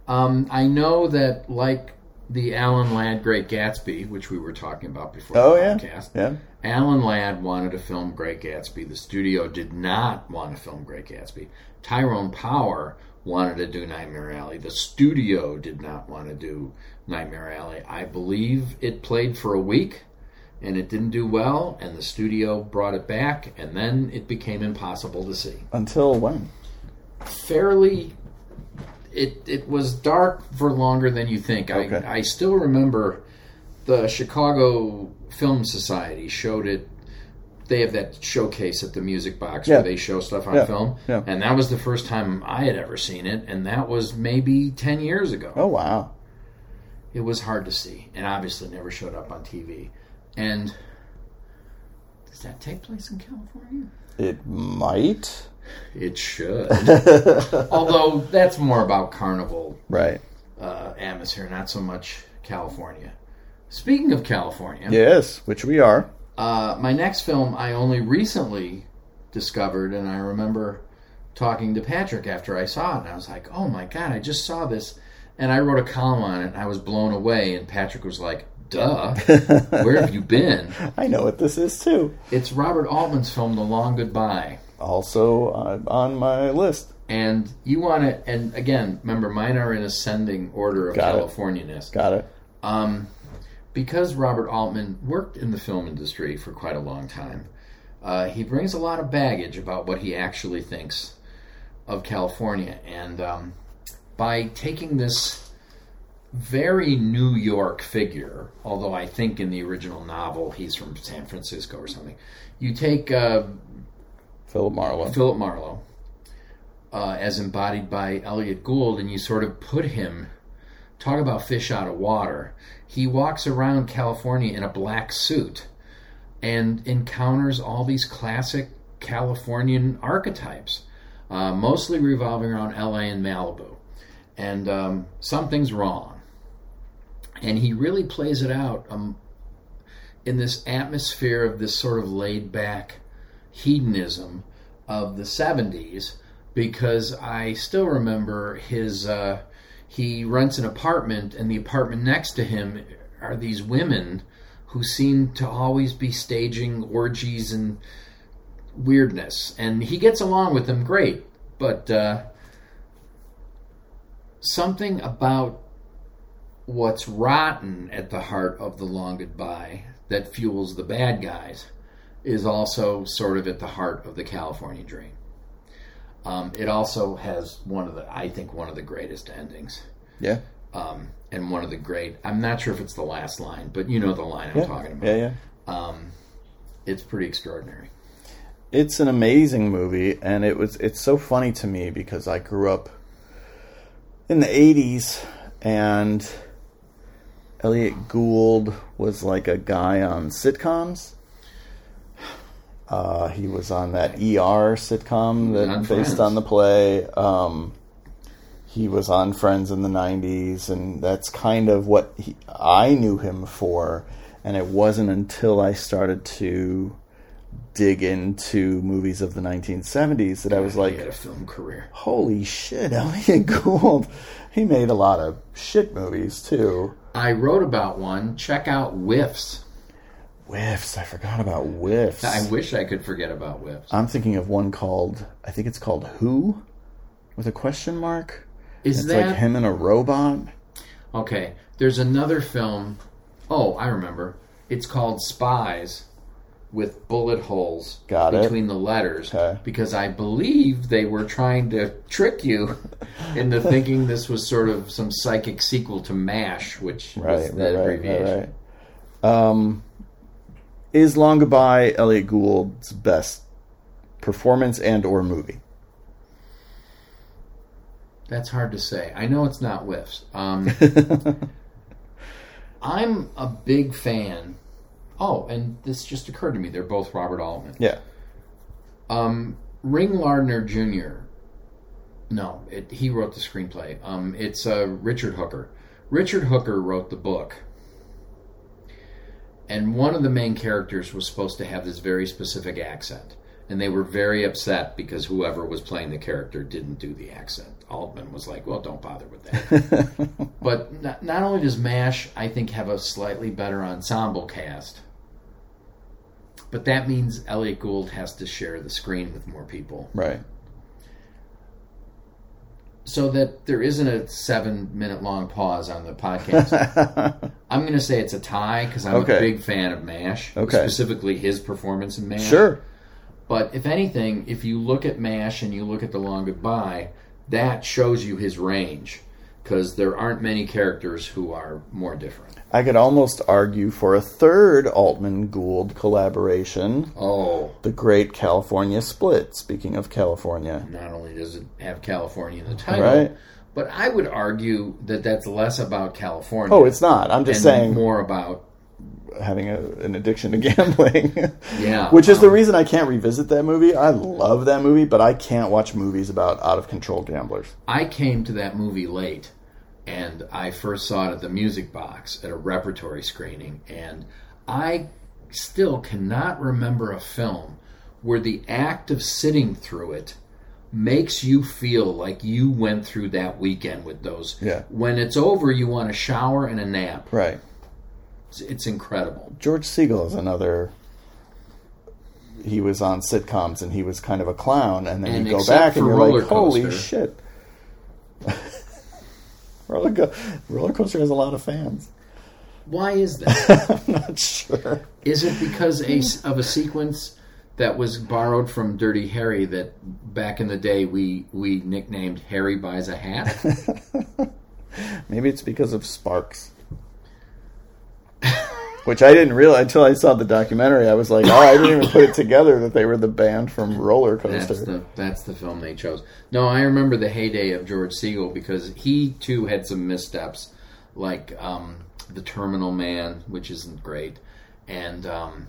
Um, I know that, like the Alan Ladd Great Gatsby, which we were talking about before oh the yeah, podcast, yeah. Alan Ladd wanted to film Great Gatsby. The studio did not want to film Great Gatsby. Tyrone Power wanted to do Nightmare Alley. The studio did not want to do Nightmare Alley. I believe it played for a week and it didn't do well, and the studio brought it back, and then it became impossible to see. Until when? Fairly. It, it was dark for longer than you think. Okay. I, I still remember the Chicago Film Society showed it. They have that showcase at the Music Box Yeah. where they show stuff on Yeah. film, Yeah. and that was the first time I had ever seen it, and that was maybe ten years ago. Oh wow. It was hard to see, and obviously never showed up on TV. And does that take place in California? It might. It should. Although that's more about carnival Right. uh, atmosphere, not so much California. Speaking of California, Yes, which we are. uh, my next film I only recently discovered, and I remember talking to Patrick after I saw it, and I was like, "Oh my god, I just saw this," and I wrote a column on it, and I was blown away. And Patrick was like, "Duh, where have you been?" I know what this is too. It's Robert Altman's film, The Long Goodbye. Also uh, on my list. And you want to, and again, remember, mine are in ascending order of Got it. California-ness. Got it. Um, because Robert Altman worked in the film industry for quite a long time, uh, he brings a lot of baggage about what he actually thinks of California. And um, by taking this very New York figure, although I think in the original novel he's from San Francisco or something, you take uh, Philip Marlowe. Philip Marlowe uh, as embodied by Elliott Gould, and you sort of put him. Talk about fish out of water. He walks around California in a black suit and encounters all these classic Californian archetypes, uh, mostly revolving around LA and Malibu. And um, something's wrong. And he really plays it out um, in this atmosphere of this sort of laid back hedonism of the 70s because I still remember his. Uh, he rents an apartment, and the apartment next to him are these women who seem to always be staging orgies and weirdness. And he gets along with them great, but uh, something about what's rotten at the heart of the long goodbye that fuels the bad guys is also sort of at the heart of the California Dream. Um, it also has one of the, I think, one of the greatest endings. Yeah. Um, and one of the great, I'm not sure if it's the last line, but you know the line I'm Yeah. talking about. Yeah, yeah. Um, it's pretty extraordinary. It's an amazing movie, and it was. It's so funny to me because I grew up in the '80s, and Elliott Gould was like a guy on sitcoms. Uh, he was on that ER sitcom that on based Friends. on the play. Um, he was on Friends in the '90s, and that's kind of what he, I knew him for. And it wasn't until I started to dig into movies of the 1970s that I was like, film career. holy shit, Elliott Gould. He made a lot of shit movies too. I wrote about one. Check out Whiffs. Whiffs. I forgot about Whiffs. I wish I could forget about Whiffs. I'm thinking of one called, I think it's called Who? With a question mark? Is It's that like him and a robot. okay? There's another film. Oh, I remember. It's called Spies, with bullet holes Got it. between the letters. Okay. Because I believe they were trying to trick you into thinking this was sort of some psychic sequel to MASH, which was Right, that right, abbreviation. right. Um, is Long Goodbye Elliott Gould's best performance and or movie? That's hard to say. I know it's not whiffs. Um, I'm a big fan. Oh, and this just occurred to me. They're both Robert Altman. Yeah. Um, Ring Lardner Jr. No, it, he wrote the screenplay. Um, it's uh, Richard Hooker. Richard Hooker wrote the book. And one of the main characters was supposed to have this very specific accent. And they were very upset because whoever was playing the character didn't do the accent. Altman was like, well, don't bother with that. but not, not only does MASH, I think, have a slightly better ensemble cast, but that means Elliott Gould has to share the screen with more people. Right. So that there isn't a seven minute long pause on the podcast. I'm going to say it's a tie because I'm Okay. a big fan of MASH, Okay. specifically his performance in MASH. Sure. But if anything, if you look at MASH and you look at The Long Goodbye, that shows you his range because there aren't many characters who are more different. I could almost argue for a third Altman Gould collaboration, Oh, The Great California Split. Speaking of California. not only does it have California in the title, Right. but I would argue that that's less about California. Oh, it's not. I'm just saying more about having a, an addiction to gambling. yeah, Which is the um, reason I can't revisit that movie. I love that movie, but I can't watch movies about out of control gamblers. I came to that movie late, and I first saw it at the Music Box at a repertory screening, and I still cannot remember a film where the act of sitting through it makes you feel like you went through that weekend with those. Yeah. When it's over, you want a shower and a nap. Right. It's, incredible. George Segal is another. He was on sitcoms and he was kind of a clown, and then And you go back and you're Roller like, "Holy shit!" roller, Co- roller coaster has a lot of fans. Why is that? I'm not sure. Is it because a, of a sequence that was borrowed from Dirty Harry that back in the day we we nicknamed Harry buys a hat? Maybe it's because of Sparks. Which I didn't realize until I saw the documentary. I was like, "Oh, I didn't even put it together that they were the band from Roller That's the that's the film they chose. No, I remember the heyday of George Segal because he too had some missteps, like um, the Terminal Man, which isn't great, and um,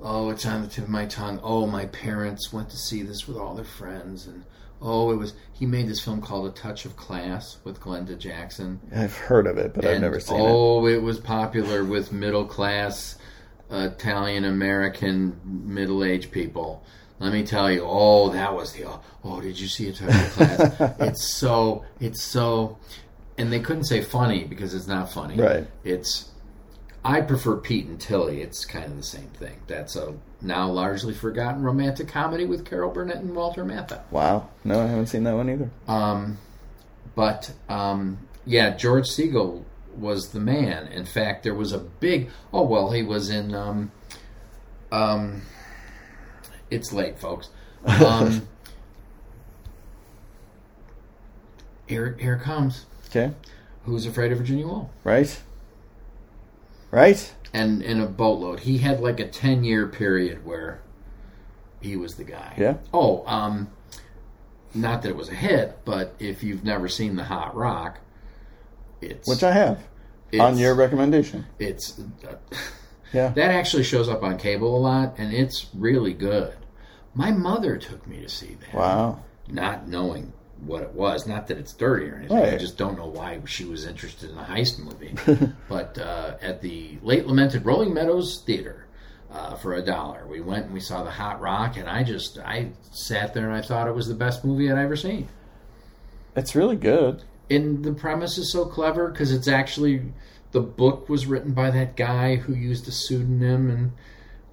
oh, it's on the tip of my tongue. Oh, my parents went to see this with all their friends, and Oh, it was. He made this film called A Touch of Class with Glenda Jackson. I've heard of it, but I've never seen it. oh, it. was popular with middle class Italian American middle aged people. Let me tell you, oh, that was the oh, did you see a touch of class? it's so it's so and they couldn't say funny because it's not funny. Right. It's I prefer Pete and Tillie. It's kind of the same thing. That's a now largely forgotten romantic comedy with Carol Burnett and Walter Matthau. Wow. No, I haven't seen that one either. Um, but um, yeah, George Segal was the man. In fact, there was a big. Oh well, he was in. Um, um, it's late, folks. Um, here, here it comes. Okay. Who's afraid of Virginia Woolf? Right? Right? And in a boatload, he had like a ten-year period where he was the guy. Yeah. Oh, um, not that it was a hit, but if you've never seen The Hot Rock, it's Which I have. it's, On your recommendation. it's uh, Yeah. that actually shows up on cable a lot, and it's really good. My mother took me to see that, Wow. not knowing what it was. Not that it's dirty or anything. I just don't know why she was interested in a heist movie. but uh, at the late lamented Rolling Meadows Theater. Uh, for a dollar, we went and we saw the Hot Rock, and I just I sat there and I thought it was the best movie I'd ever seen. It's really good. and the premise is so clever because it's actually the book was written by that guy who used a pseudonym and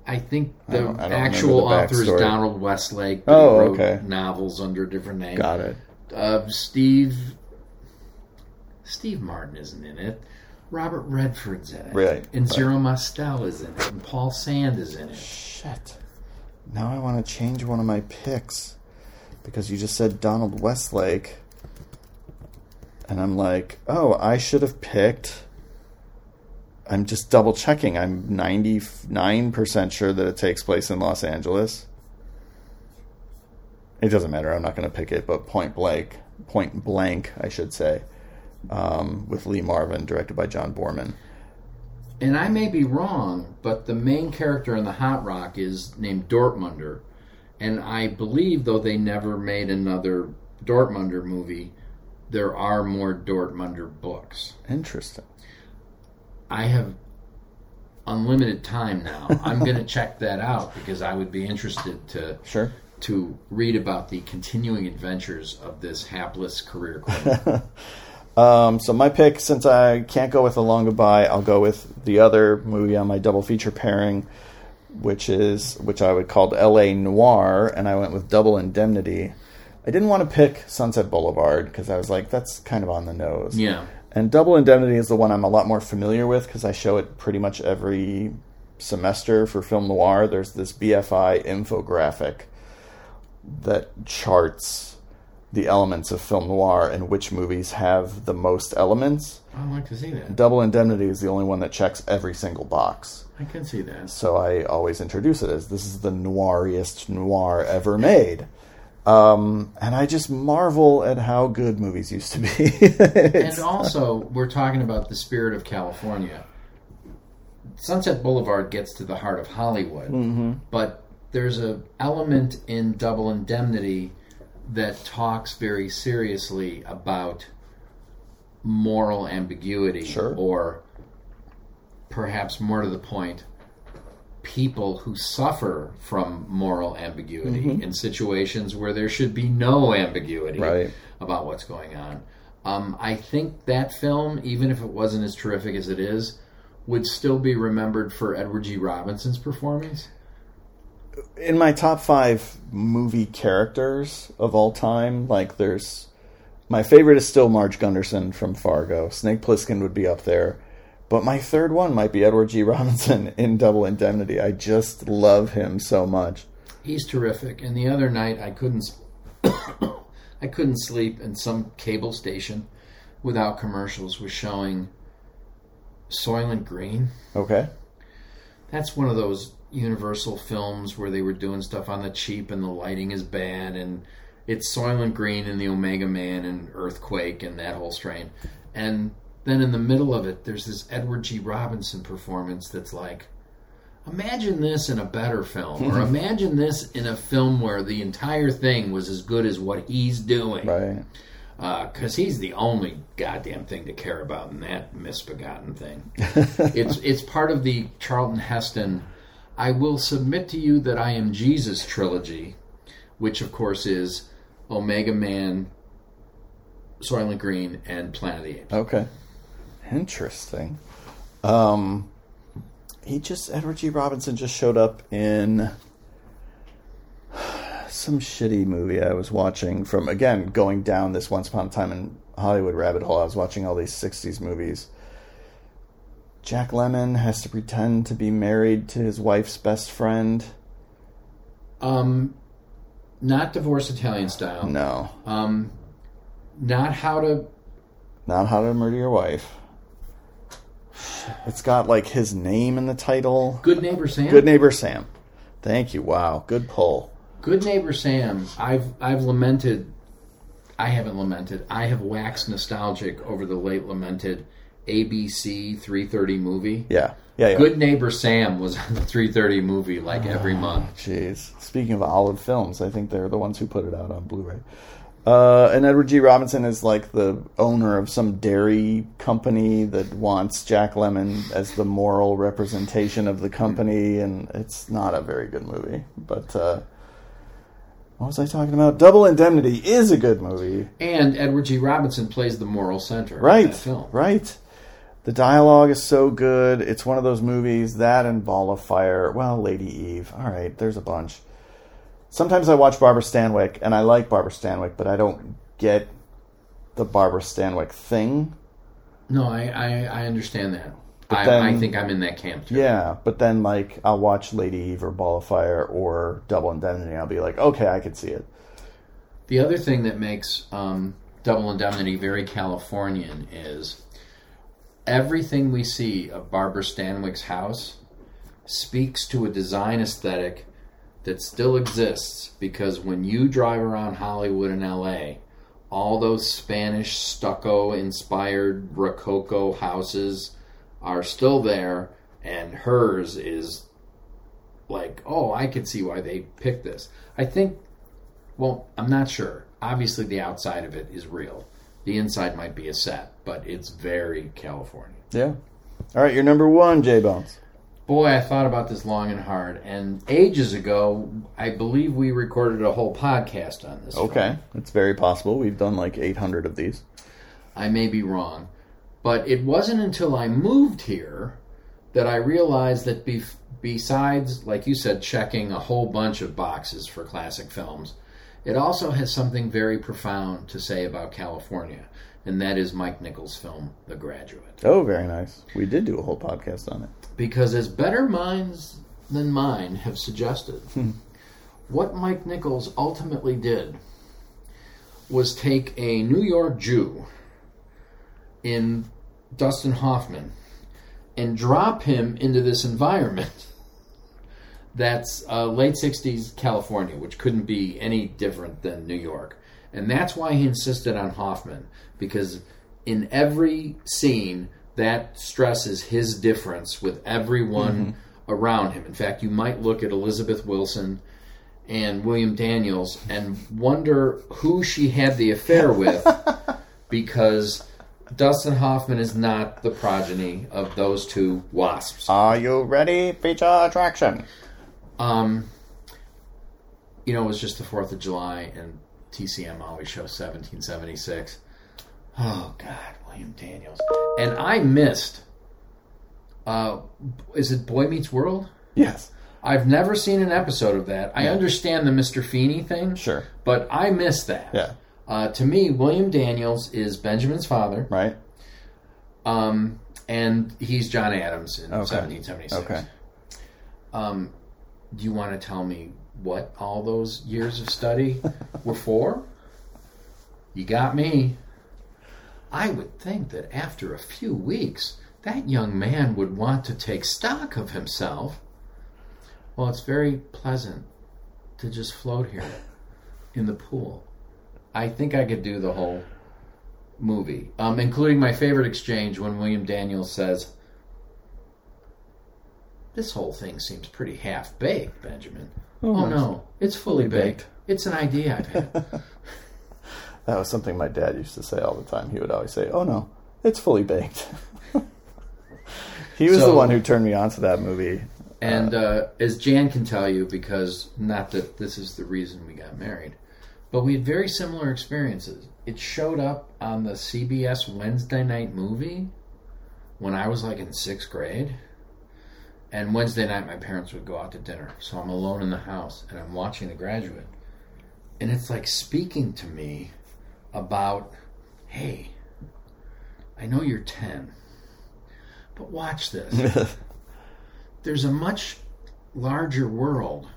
I think I the don't- I don't actual the author is. Donald Westlake. Oh, wrote okay. Novels under a different name. Got it. Uh, Steve Steve Martin isn't in it. Robert Redford's in it. Right, And right. Zero Mostel is in it. And Paul Sand is in it. Shit. Now I want to change one of my picks because you just said Donald Westlake. And I'm like, oh, I should have picked. I'm just double checking. I'm 99% sure that it takes place in Los Angeles. It doesn't matter. I'm not going to pick it, but Point Blank, Point Blank, I should say, um, with Lee Marvin, directed by John Boorman. and I may be wrong, but the main character in the Hot Rock is named Dortmunder, and I believe though they never made another Dortmunder movie, there are more Dortmunder books. Interesting. I have unlimited time now. I'm going to check that out because I would be interested to Sure. To read about the continuing adventures of this hapless career. Um, so my pick, since I can't go with a long goodbye, I'll go with the other movie on my double feature pairing, which is which I would call L.A. Noir, and I went with Double Indemnity. I didn't want to pick Sunset Boulevard because I was like, that's kind of on the nose. yeah. And Double Indemnity is the one I'm a lot more familiar with because I show it pretty much every semester for film noir. There's this BFI infographic that charts the elements of film noir and which movies have the most elements. I'd like to see that. Double Indemnity is the only one that checks every single box. I can see that. So I always introduce it as this is the noiriest noir ever made. Um, and I just marvel at how good movies used to be. And also, we're talking about the spirit of California. Sunset Boulevard gets to the heart of Hollywood, Mm-hmm. but there's a element in Double Indemnity that talks very seriously about moral ambiguity, Sure. or perhaps more to the point, people who suffer from moral ambiguity Mm-hmm. in situations where there should be no ambiguity Right. about what's going on. Um, I think that film, even if it wasn't as terrific as it is, would still be remembered for Edward G. Robinson's performance. In my top five movie characters of all time, like there's my favorite is still Marge Gunderson from Fargo. Snake Plissken would be up there, but my third one might be Edward G. Robinson in Double Indemnity. I just love him so much. He's terrific. And the other night, I couldn't, I couldn't sleep, and some cable station, without commercials, was showing Soylent Green. Okay, That's one of those Universal films where they were doing stuff on the cheap and the lighting is bad and it's Soylent Green and the Omega Man and Earthquake and that whole strain. And then in the middle of it, there's this Edward G. Robinson performance that's like, Imagine this in a better film, or imagine this in a film where the entire thing was as good as what he's doing. Right. Uh, because he's the only goddamn thing to care about in that misbegotten thing. it's it's part of the Charlton Heston. I will submit to you that I am Jesus trilogy, which of course is Omega Man, Soylent Green, and Planet of the Apes. Okay. Interesting. Um, he just Edward G. Robinson just showed up in some shitty movie I was watching from again going down this Once Upon a Time in Hollywood rabbit hole. I was watching all these '60s movies. Jack Lemmon has to pretend to be married to his wife's best friend. Um, not divorce Italian style. No, Um, not how to. not How to Murder Your Wife. It's got like his name in the title. Good neighbor Sam. Good neighbor Sam. Thank you. Wow, good pull. Good neighbor Sam. I've I've lamented. I haven't lamented. I have waxed nostalgic over the late lamented ABC 330 movie. Yeah, yeah, yeah. Good neighbor Sam was on the 330 movie like every month. Jeez. Speaking of Olive Films, I think they're the ones who put it out on Blu-ray. Uh, and Edward G. Robinson is like the owner of some dairy company that wants Jack Lemmon as the moral representation of the company, and it's not a very good movie. But uh, what was I talking about? Double Indemnity is a good movie. And Edward G. Robinson plays the moral center of Right, right. The dialogue is so good. It's one of those movies that and Ball of Fire. Well, Lady Eve. All right, there's a bunch. Sometimes I watch Barbara Stanwyck, and I like Barbara Stanwyck, but I don't get the Barbara Stanwyck thing. No, I, I, I understand that. I, then- I think I'm in that camp too. Yeah, but then like I'll watch Lady Eve or Ball of Fire or Double Indemnity, I'll be like, okay, I can see it. The other thing that makes um, Double Indemnity very Californian is everything we see of Barbara Stanwyck's house speaks to a design aesthetic that still exists because when you drive around Hollywood and LA, all those Spanish stucco inspired Rococo houses are still there, and hers is like, oh, I can see why they picked this. I think well, I'm not sure. Obviously, the outside of it is real. The inside might be a set, but it's very California. Yeah. All right, you're number one, J Bones. Boy, I thought about this long and hard. And ages ago, I believe we recorded a whole podcast on this. film. Okay, it's very possible. We've done like 800 of these. I may be wrong. But it wasn't until I moved here that I realized that bef- besides, like you said, checking a whole bunch of boxes for classic films, it also has something very profound to say about California. And that is Mike Nichols' film, The Graduate. Oh, very nice. We did do a whole podcast on it. Because as better minds than mine have suggested, what Mike Nichols ultimately did was take a New York Jew in Dustin Hoffman and drop him into this environment that's uh, late 60s California, which couldn't be any different than New York. And that's why he insisted on Hoffman, because in every scene, that stresses his difference with everyone around him. In fact, you might look at Elizabeth Wilson and William Daniels and wonder who she had the affair with because Dustin Hoffman is not the progeny of those two wasps. Are you ready? Feature attraction. Um, you know, it was just the 4th of July, and TCM always shows 1776. Oh, God, William Daniels. And I missed, uh, is it Boy Meets World? Yes. I've never seen an episode of that. I understand the Mr. Feeney thing, Sure. but I missed that. Yeah. Uh, to me, William Daniels is Benjamin's father, Right? um, and he's John Adams in Okay. 1776. Okay. Um, do you want to tell me what all those years of study were for? You got me. I would think that after a few weeks, that young man would want to take stock of himself. Well, it's very pleasant to just float here in the pool. I think I could do the whole movie, um, including my favorite exchange when William Daniels says, this whole thing seems pretty half baked, Benjamin. Oh, Oh, nice. no, it's fully Fully baked. baked. It's an idea I've had. That was something my dad used to say all the time. He would always say, "Oh no, it's fully baked." he was the one who turned me on to that movie. And uh, as Jan can tell you, because not that this is the reason we got married, but we had very similar experiences. It showed up on the CBS Wednesday night movie when I was like in sixth grade. And Wednesday night, my parents would go out to dinner. So I'm alone in the house and I'm watching The Graduate. And it's like speaking to me about, hey, I know you're 10, but watch this there's a much larger world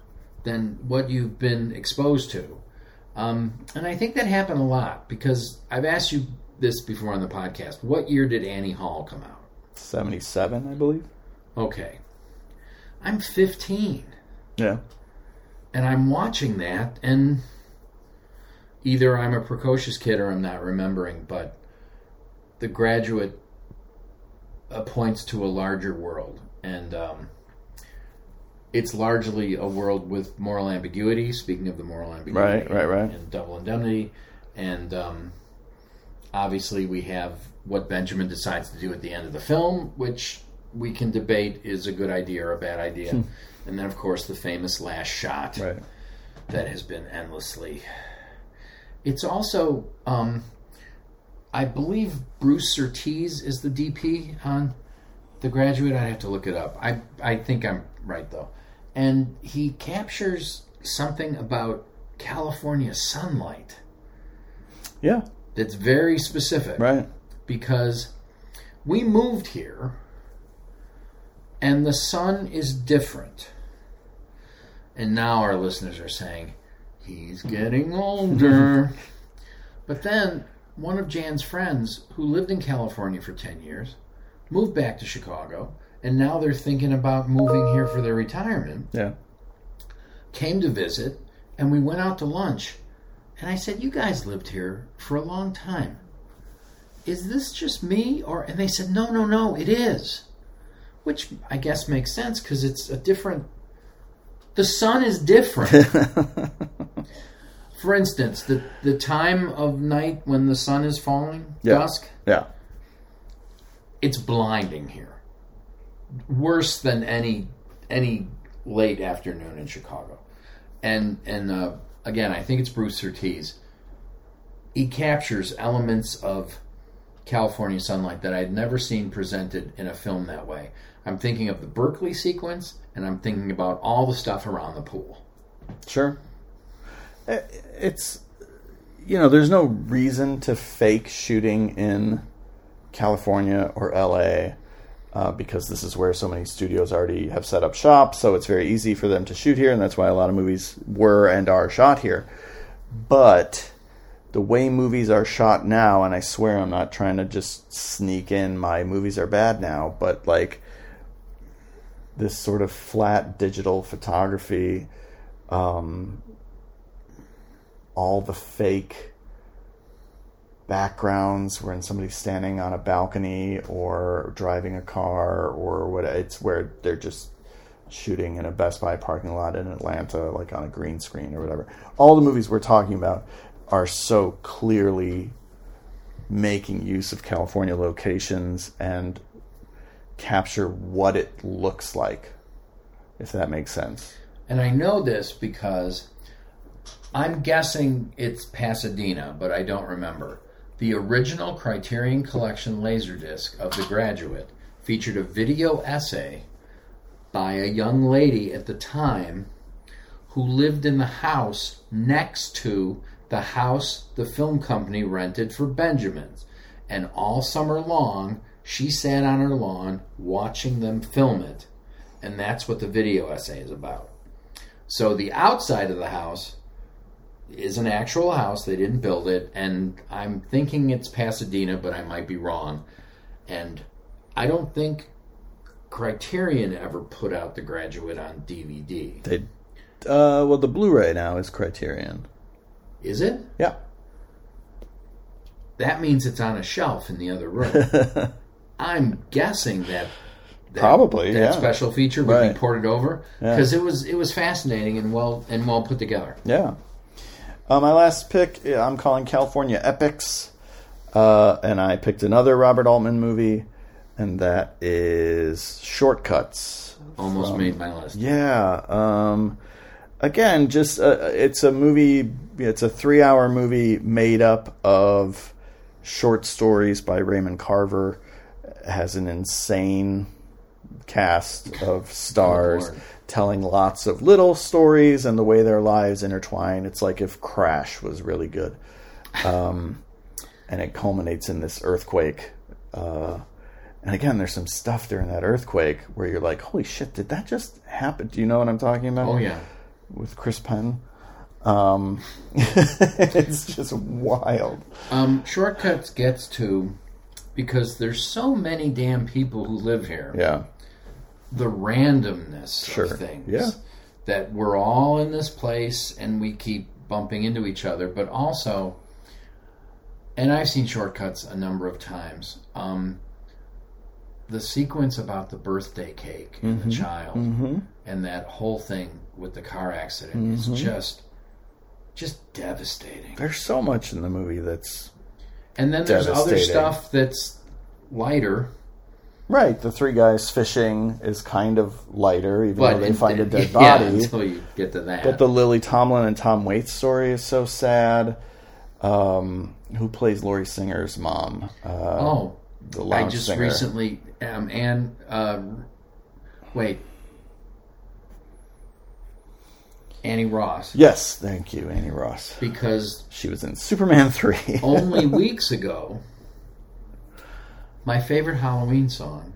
than what you've been exposed to. Um, and I think that happened a lot because I've asked you this before on the podcast. What year did Annie Hall come out? Seventy-seven, I believe. Okay. I'm 15 Yeah. and I'm watching that, and either I'm a precocious kid or I'm not remembering, but the graduate uh, points to a larger world, and um, it's largely a world with moral ambiguity. Speaking of the moral ambiguity, Right, right, right. and double indemnity, and um, obviously we have what Benjamin decides to do at the end of the film, which we can debate is a good idea or a bad idea. and then, of course, the famous last shot Right. that has been endlessly. It's also, um, I believe Bruce Surtees is the DP on The Graduate. I have to look it up. I I think I'm right though, and he captures something about California sunlight Yeah. that's very specific Right. because we moved here and the sun is different. And now our listeners are saying, he's getting older. but then one of Jan's friends who lived in California for 10 years moved back to Chicago and now they're thinking about moving here for their retirement Yeah. came to visit and we went out to lunch and I said, "You guys lived here for a long time. Is this just me or?" And they said, "No, no, no, it is." Which I guess makes sense because it's a different. The sun is different. For instance, the the time of night when the sun is falling, Yeah. dusk, Yeah. it's blinding here. Worse than any any late afternoon in Chicago. And and uh, again, I think it's Bruce Surtees. He captures elements of California sunlight that I'd never seen presented in a film that way. I'm thinking of the Berkeley sequence, and I'm thinking about all the stuff around the pool. Sure. It's you know, there's no reason to fake shooting in California or LA uh, because this is where so many studios already have set up shop, so it's very easy for them to shoot here, and that's why a lot of movies were and are shot here. But the way movies are shot now, and I swear I'm not trying to just sneak in my movies are bad now, but like this sort of flat digital photography, um, all the fake backgrounds when somebody's standing on a balcony or driving a car or what it's where they're just shooting in a Best Buy parking lot in Atlanta like on a green screen or whatever. All the movies we're talking about are so clearly making use of California locations and capture what it looks like if that makes sense. And I know this because I'm guessing it's Pasadena, but I don't remember. The original Criterion Collection Laserdisc of The Graduate featured a video essay by a young lady at the time who lived in the house next to the house the film company rented for Benjamin's. And all summer long, she sat on her lawn watching them film it. And that's what the video essay is about. So the outside of the house is an actual house. They didn't build it, and I'm thinking it's Pasadena, but I might be wrong. And I don't think Criterion ever put out The Graduate on DVD. They uh well the Blu-ray now is Criterion. Is it? Yeah. That means it's on a shelf in the other room. I'm guessing that that, Probably, that yeah. special feature would Right. be ported over because it was it was fascinating and well and well put together. Yeah. Uh, my last pick, I'm calling California Epics, uh, and I picked another Robert Altman movie, and that is Short Cuts. Almost made my list. Yeah. Um, again, just uh, it's a movie. It's a three-hour movie made up of short stories by Raymond Carver. Has an insane cast of stars Lord. telling lots of little stories and the way their lives intertwine. It's like if Crash was really good. Um, and it culminates in this earthquake. Uh, and again, there's some stuff during that earthquake where you're like, "Holy shit! Did that just happen?" Do you know what I'm talking about? Oh yeah. with Chris Penn. Um, it's just wild. Um, Short Cuts gets to because there's so many damn people who live here. Yeah, The randomness Sure. of things. Yeah. That we're all in this place and we keep bumping into each other, but also, and I've seen Short Cuts a number of times. Um, the sequence about the birthday cake and Mm-hmm. the child and that whole thing with the car accident is Mm-hmm. just just devastating. there's so much in the movie that's And then there's other stuff that's lighter, right. The three guys fishing is kind of lighter, even but though they in- find a dead yeah, body. until you get to that. But the Lily Tomlin and Tom Waits story is so sad. Um, who plays Lori Singer's mom? Uh, oh, the I just singer. recently um, and uh, wait, Annie Ross, Yes, thank you, Annie Ross. because She was in Superman three. only weeks ago, my favorite Halloween song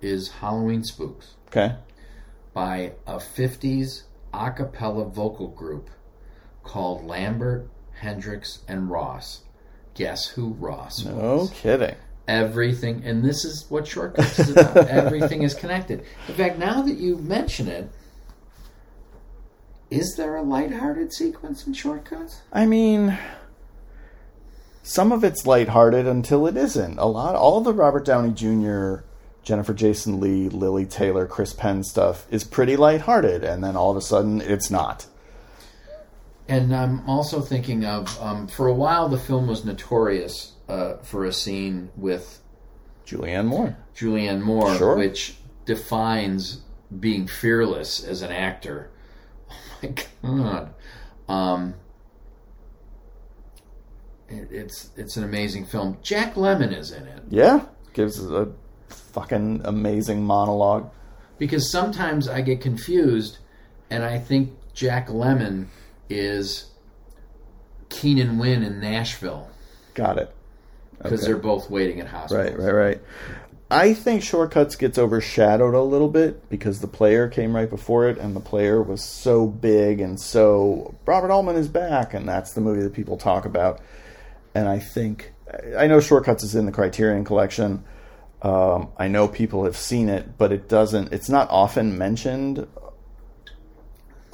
is "Halloween Spooks" okay, by a '50s a cappella vocal group called Lambert, Hendricks, and Ross. Guess who Ross was? no kidding. everything and this is what Short Cuts is about everything is connected in fact now that you mention it is there a lighthearted sequence in Short Cuts I mean, some of it's lighthearted until it isn't. A lot, all the Robert Downey Jr., Jennifer Jason Leigh, Lili Taylor, Chris Penn stuff is pretty lighthearted, and then all of a sudden it's not. and i'm also thinking of um, for a while the film was notorious uh, for a scene with Julianne Moore. julianne moore Sure. which defines being fearless as an actor my god um, it, it's it's an amazing film Jack Lemmon is in it Yeah, gives a fucking amazing monologue. because sometimes I get confused, and I think Jack Lemmon is Keenan Wynn in Nashville Got it. because Okay. they're both waiting at hospitals. Right, right, right. I think Short Cuts gets overshadowed a little bit because the player came right before it, and the player was so big and so Robert Altman is back, and that's the movie that people talk about. And I think I know Short Cuts is in the Criterion Collection. Um, I know people have seen it, but it doesn't. It's not often mentioned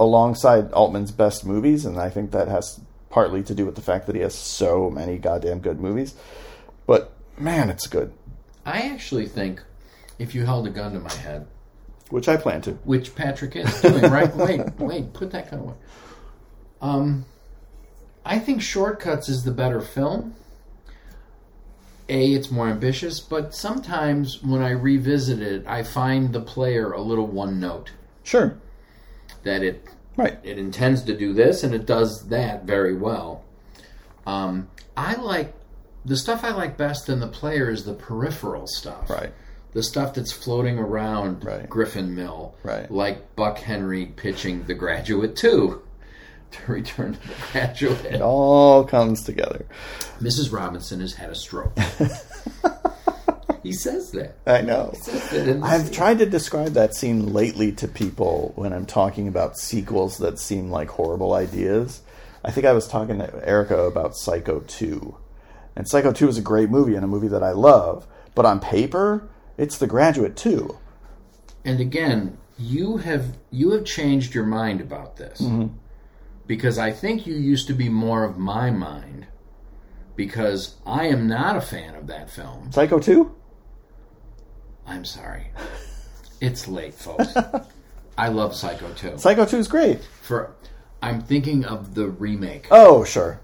alongside Altman's best movies, and I think that has partly to do with the fact that he has so many goddamn good movies. But man, it's good. I actually think if you held a gun to my head, which I plan to. which Patrick is doing, right? Wait, wait, put that gun away. Um, I think Short Cuts is the better film. A, it's more ambitious, but sometimes when I revisit it, I find the player a little one note. Sure. That it Right. it intends to do this and it does that very well. Um, I like the stuff I like best in the player is the peripheral stuff. Right. The stuff that's floating around Right. Griffin Mill. Right. Like Buck Henry pitching The Graduate 2 to return to The Graduate. It all comes together. Mrs. Robinson has had a stroke. he says that. I know. That I've scene. tried to describe that scene lately to people when I'm talking about sequels that seem like horrible ideas. I think I was talking to Erica about Psycho 2. And Psycho 2 is a great movie and a movie that I love, but on paper, it's The Graduate 2. and again, you have you have changed your mind about this mm-hmm. because I think you used to be more of my mind because I am not a fan of that film. Psycho 2? I'm sorry. It's late, folks. I love Psycho 2. Psycho 2 is great. For I'm thinking of the remake, Oh, sure.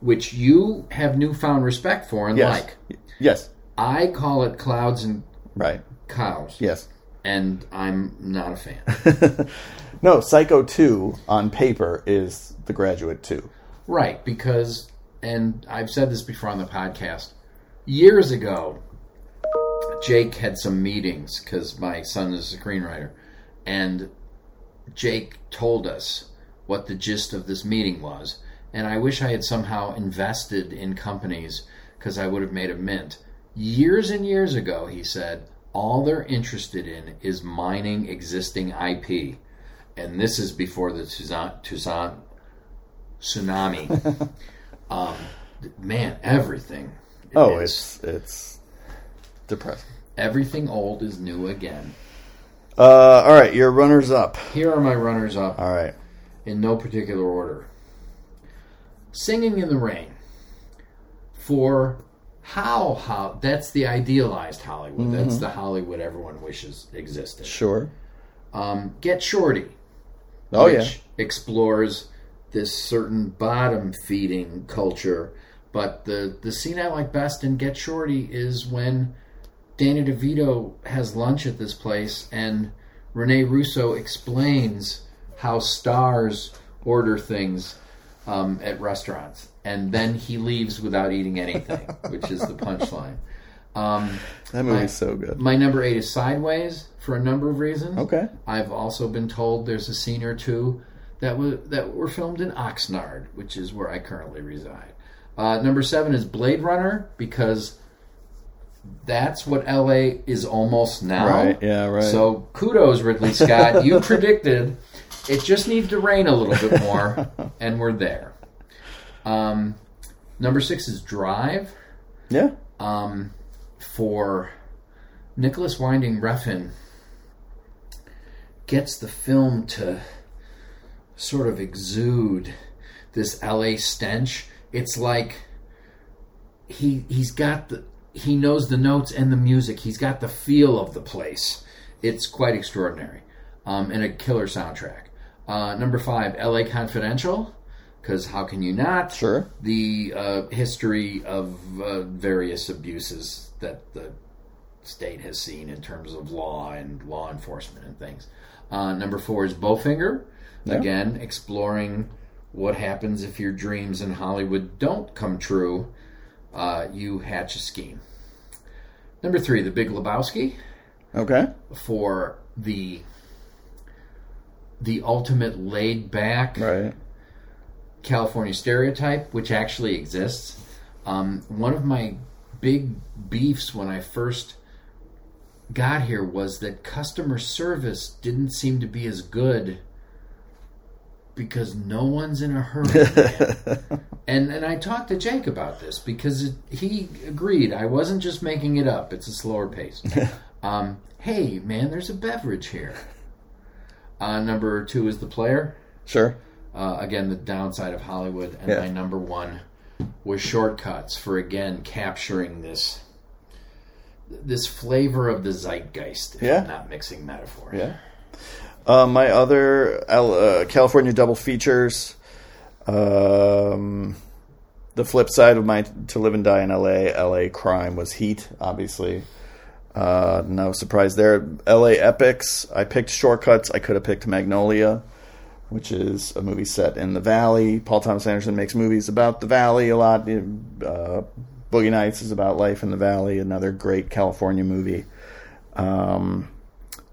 Which you have newfound respect for and Yes. like. Yes. I call it Clouds and Right. Cows, Yes. and I'm not a fan. No, Psycho 2 on paper is The Graduate 2. right, because, and I've said this before on the podcast, years ago, Jake had some meetings because my son is a screenwriter, and Jake told us what the gist of this meeting was. And I wish I had somehow invested in companies because I would have made a mint. Years and years ago, he said, all they're interested in is mining existing IP. And this is before the Tucson, Tucson tsunami. um, man, everything. Oh, is- it's it's depressing. everything old is new again. Uh, all right, your runners up. Here are my runners up. All right. in no particular order. Singing in the Rain. For how how that's the idealized Hollywood. That's Mm-hmm. the Hollywood everyone wishes existed. Sure. Um, Get Shorty, Oh which yeah. explores this certain bottom feeding culture. But the the scene I like best in Get Shorty is when Danny DeVito has lunch at this place and Rene Russo explains how stars order things um, at restaurants, and then he leaves without eating anything, which is the punchline. Um, That movie's my- so good. my number eight is Sideways for a number of reasons. Okay. I've also been told there's a scene or two that were that were filmed in Oxnard, which is where I currently reside. Uh, number seven is Blade Runner because that's what LA is almost now. Right. Yeah. Right. So kudos, Ridley Scott. You predicted it just needs to rain a little bit more, and we're there. Um, number six is Drive yeah. um, for Nicolas Winding Refn gets the film to sort of exude this LA stench. It's like he he's got the he knows the notes and the music. He's got the feel of the place. It's quite extraordinary, um, and a killer soundtrack. Uh, number five, L.A. Confidential, because how can you not? Sure. the uh, history of uh, various abuses that the state has seen in terms of law and law enforcement and things. Uh, number four is Bowfinger, Yeah. again exploring what happens if your dreams in Hollywood don't come true. Uh, you hatch a scheme. Number three, The Big Lebowski Okay. for the the ultimate laid back Right. California stereotype, which actually exists. Um, one of my big beefs when I first got here was that customer service didn't seem to be as good because no one's in a hurry. and and I talked to Jake about this because it, he agreed. I wasn't just making it up. It's a slower pace. um, hey, man, there's a beverage here. Uh, number two is the player. Sure. Uh, again, the downside of Hollywood, and Yeah. my number one was Short Cuts for again capturing this this flavor of the zeitgeist. If Yeah. I'm not mixing metaphors. Yeah. Uh, my other uh, California double features. Um, the flip side of my To Live and Die in L.A. L.A. Crime was Heat, obviously. Uh, no surprise there. L.A. Epics. I picked Short Cuts. I could have picked Magnolia, which is a movie set in the Valley. Paul Thomas Anderson makes movies about the Valley a lot. Uh, Boogie Nights is about life in the Valley. Another great California movie. Um,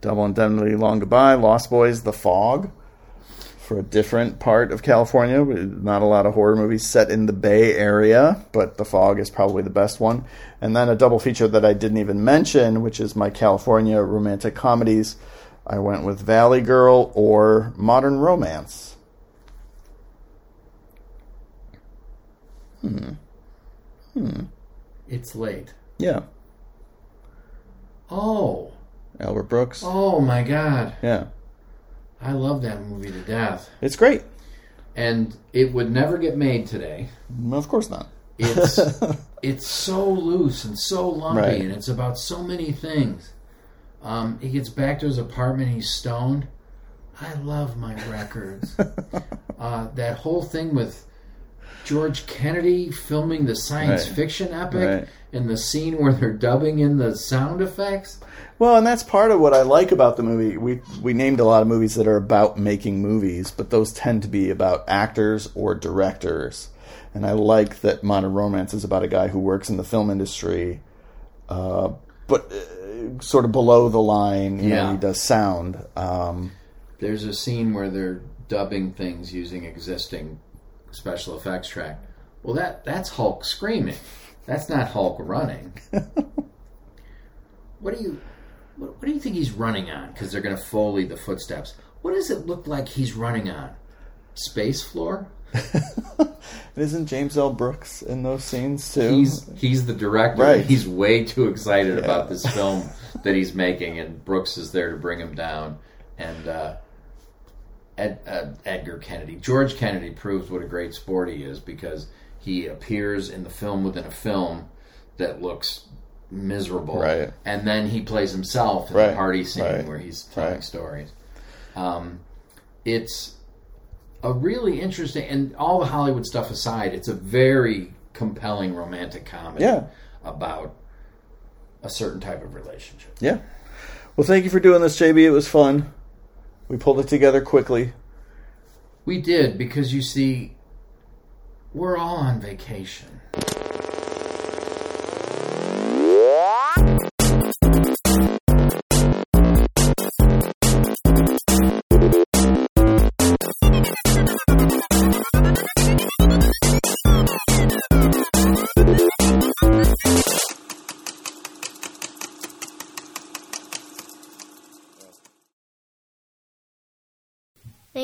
Double Indemnity, Long Goodbye, Lost Boys, The Fog, for a different part of California. Not a lot of horror movies set in the Bay Area, but The Fog is probably the best one. And then a double feature that I didn't even mention, which is my California romantic comedies. I went with Valley Girl or Modern Romance. Hmm. Hmm. It's late. Yeah, Oh, Albert Brooks. oh my God! Yeah, I love that movie to death, it's great. and it would never get made today. Of course not. It's it's so loose and so lumpy, Right. and it's about so many things. Um, he gets back to his apartment. He's stoned. I love my records. uh, that whole thing with George Kennedy filming the science Right. fiction epic Right. and the scene where they're dubbing in the sound effects. Well, and that's part of what I like about the movie. We we named a lot of movies that are about making movies, but those tend to be about actors or directors. And I like that Modern Romance is about a guy who works in the film industry, uh, but uh, sort of below the line. You know, Yeah. he does sound. Um, There's a scene where they're dubbing things using existing special effects track. Well, that that's Hulk screaming. That's not Hulk running. what do you what, what do you think he's running on? Because they're going to foley the footsteps. What does it look like he's running on? Space floor? isn't James L. Brooks in those scenes too? He's he's the director. Right. He's way too excited about this film that he's making, and Brooks is there to bring him down. And uh, Ed, uh, Edgar Kennedy, George Kennedy, proves what a great sport he is because he appears in the film within a film that looks miserable, Right. and then he plays himself in Right. the party scene Right. where he's telling stories. Um, it's a really interesting, and all the Hollywood stuff aside, it's a very compelling romantic comedy Yeah. about a certain type of relationship. yeah. Well, thank you for doing this, JB. It was fun. We pulled it together quickly. We did because you see, we're all on vacation.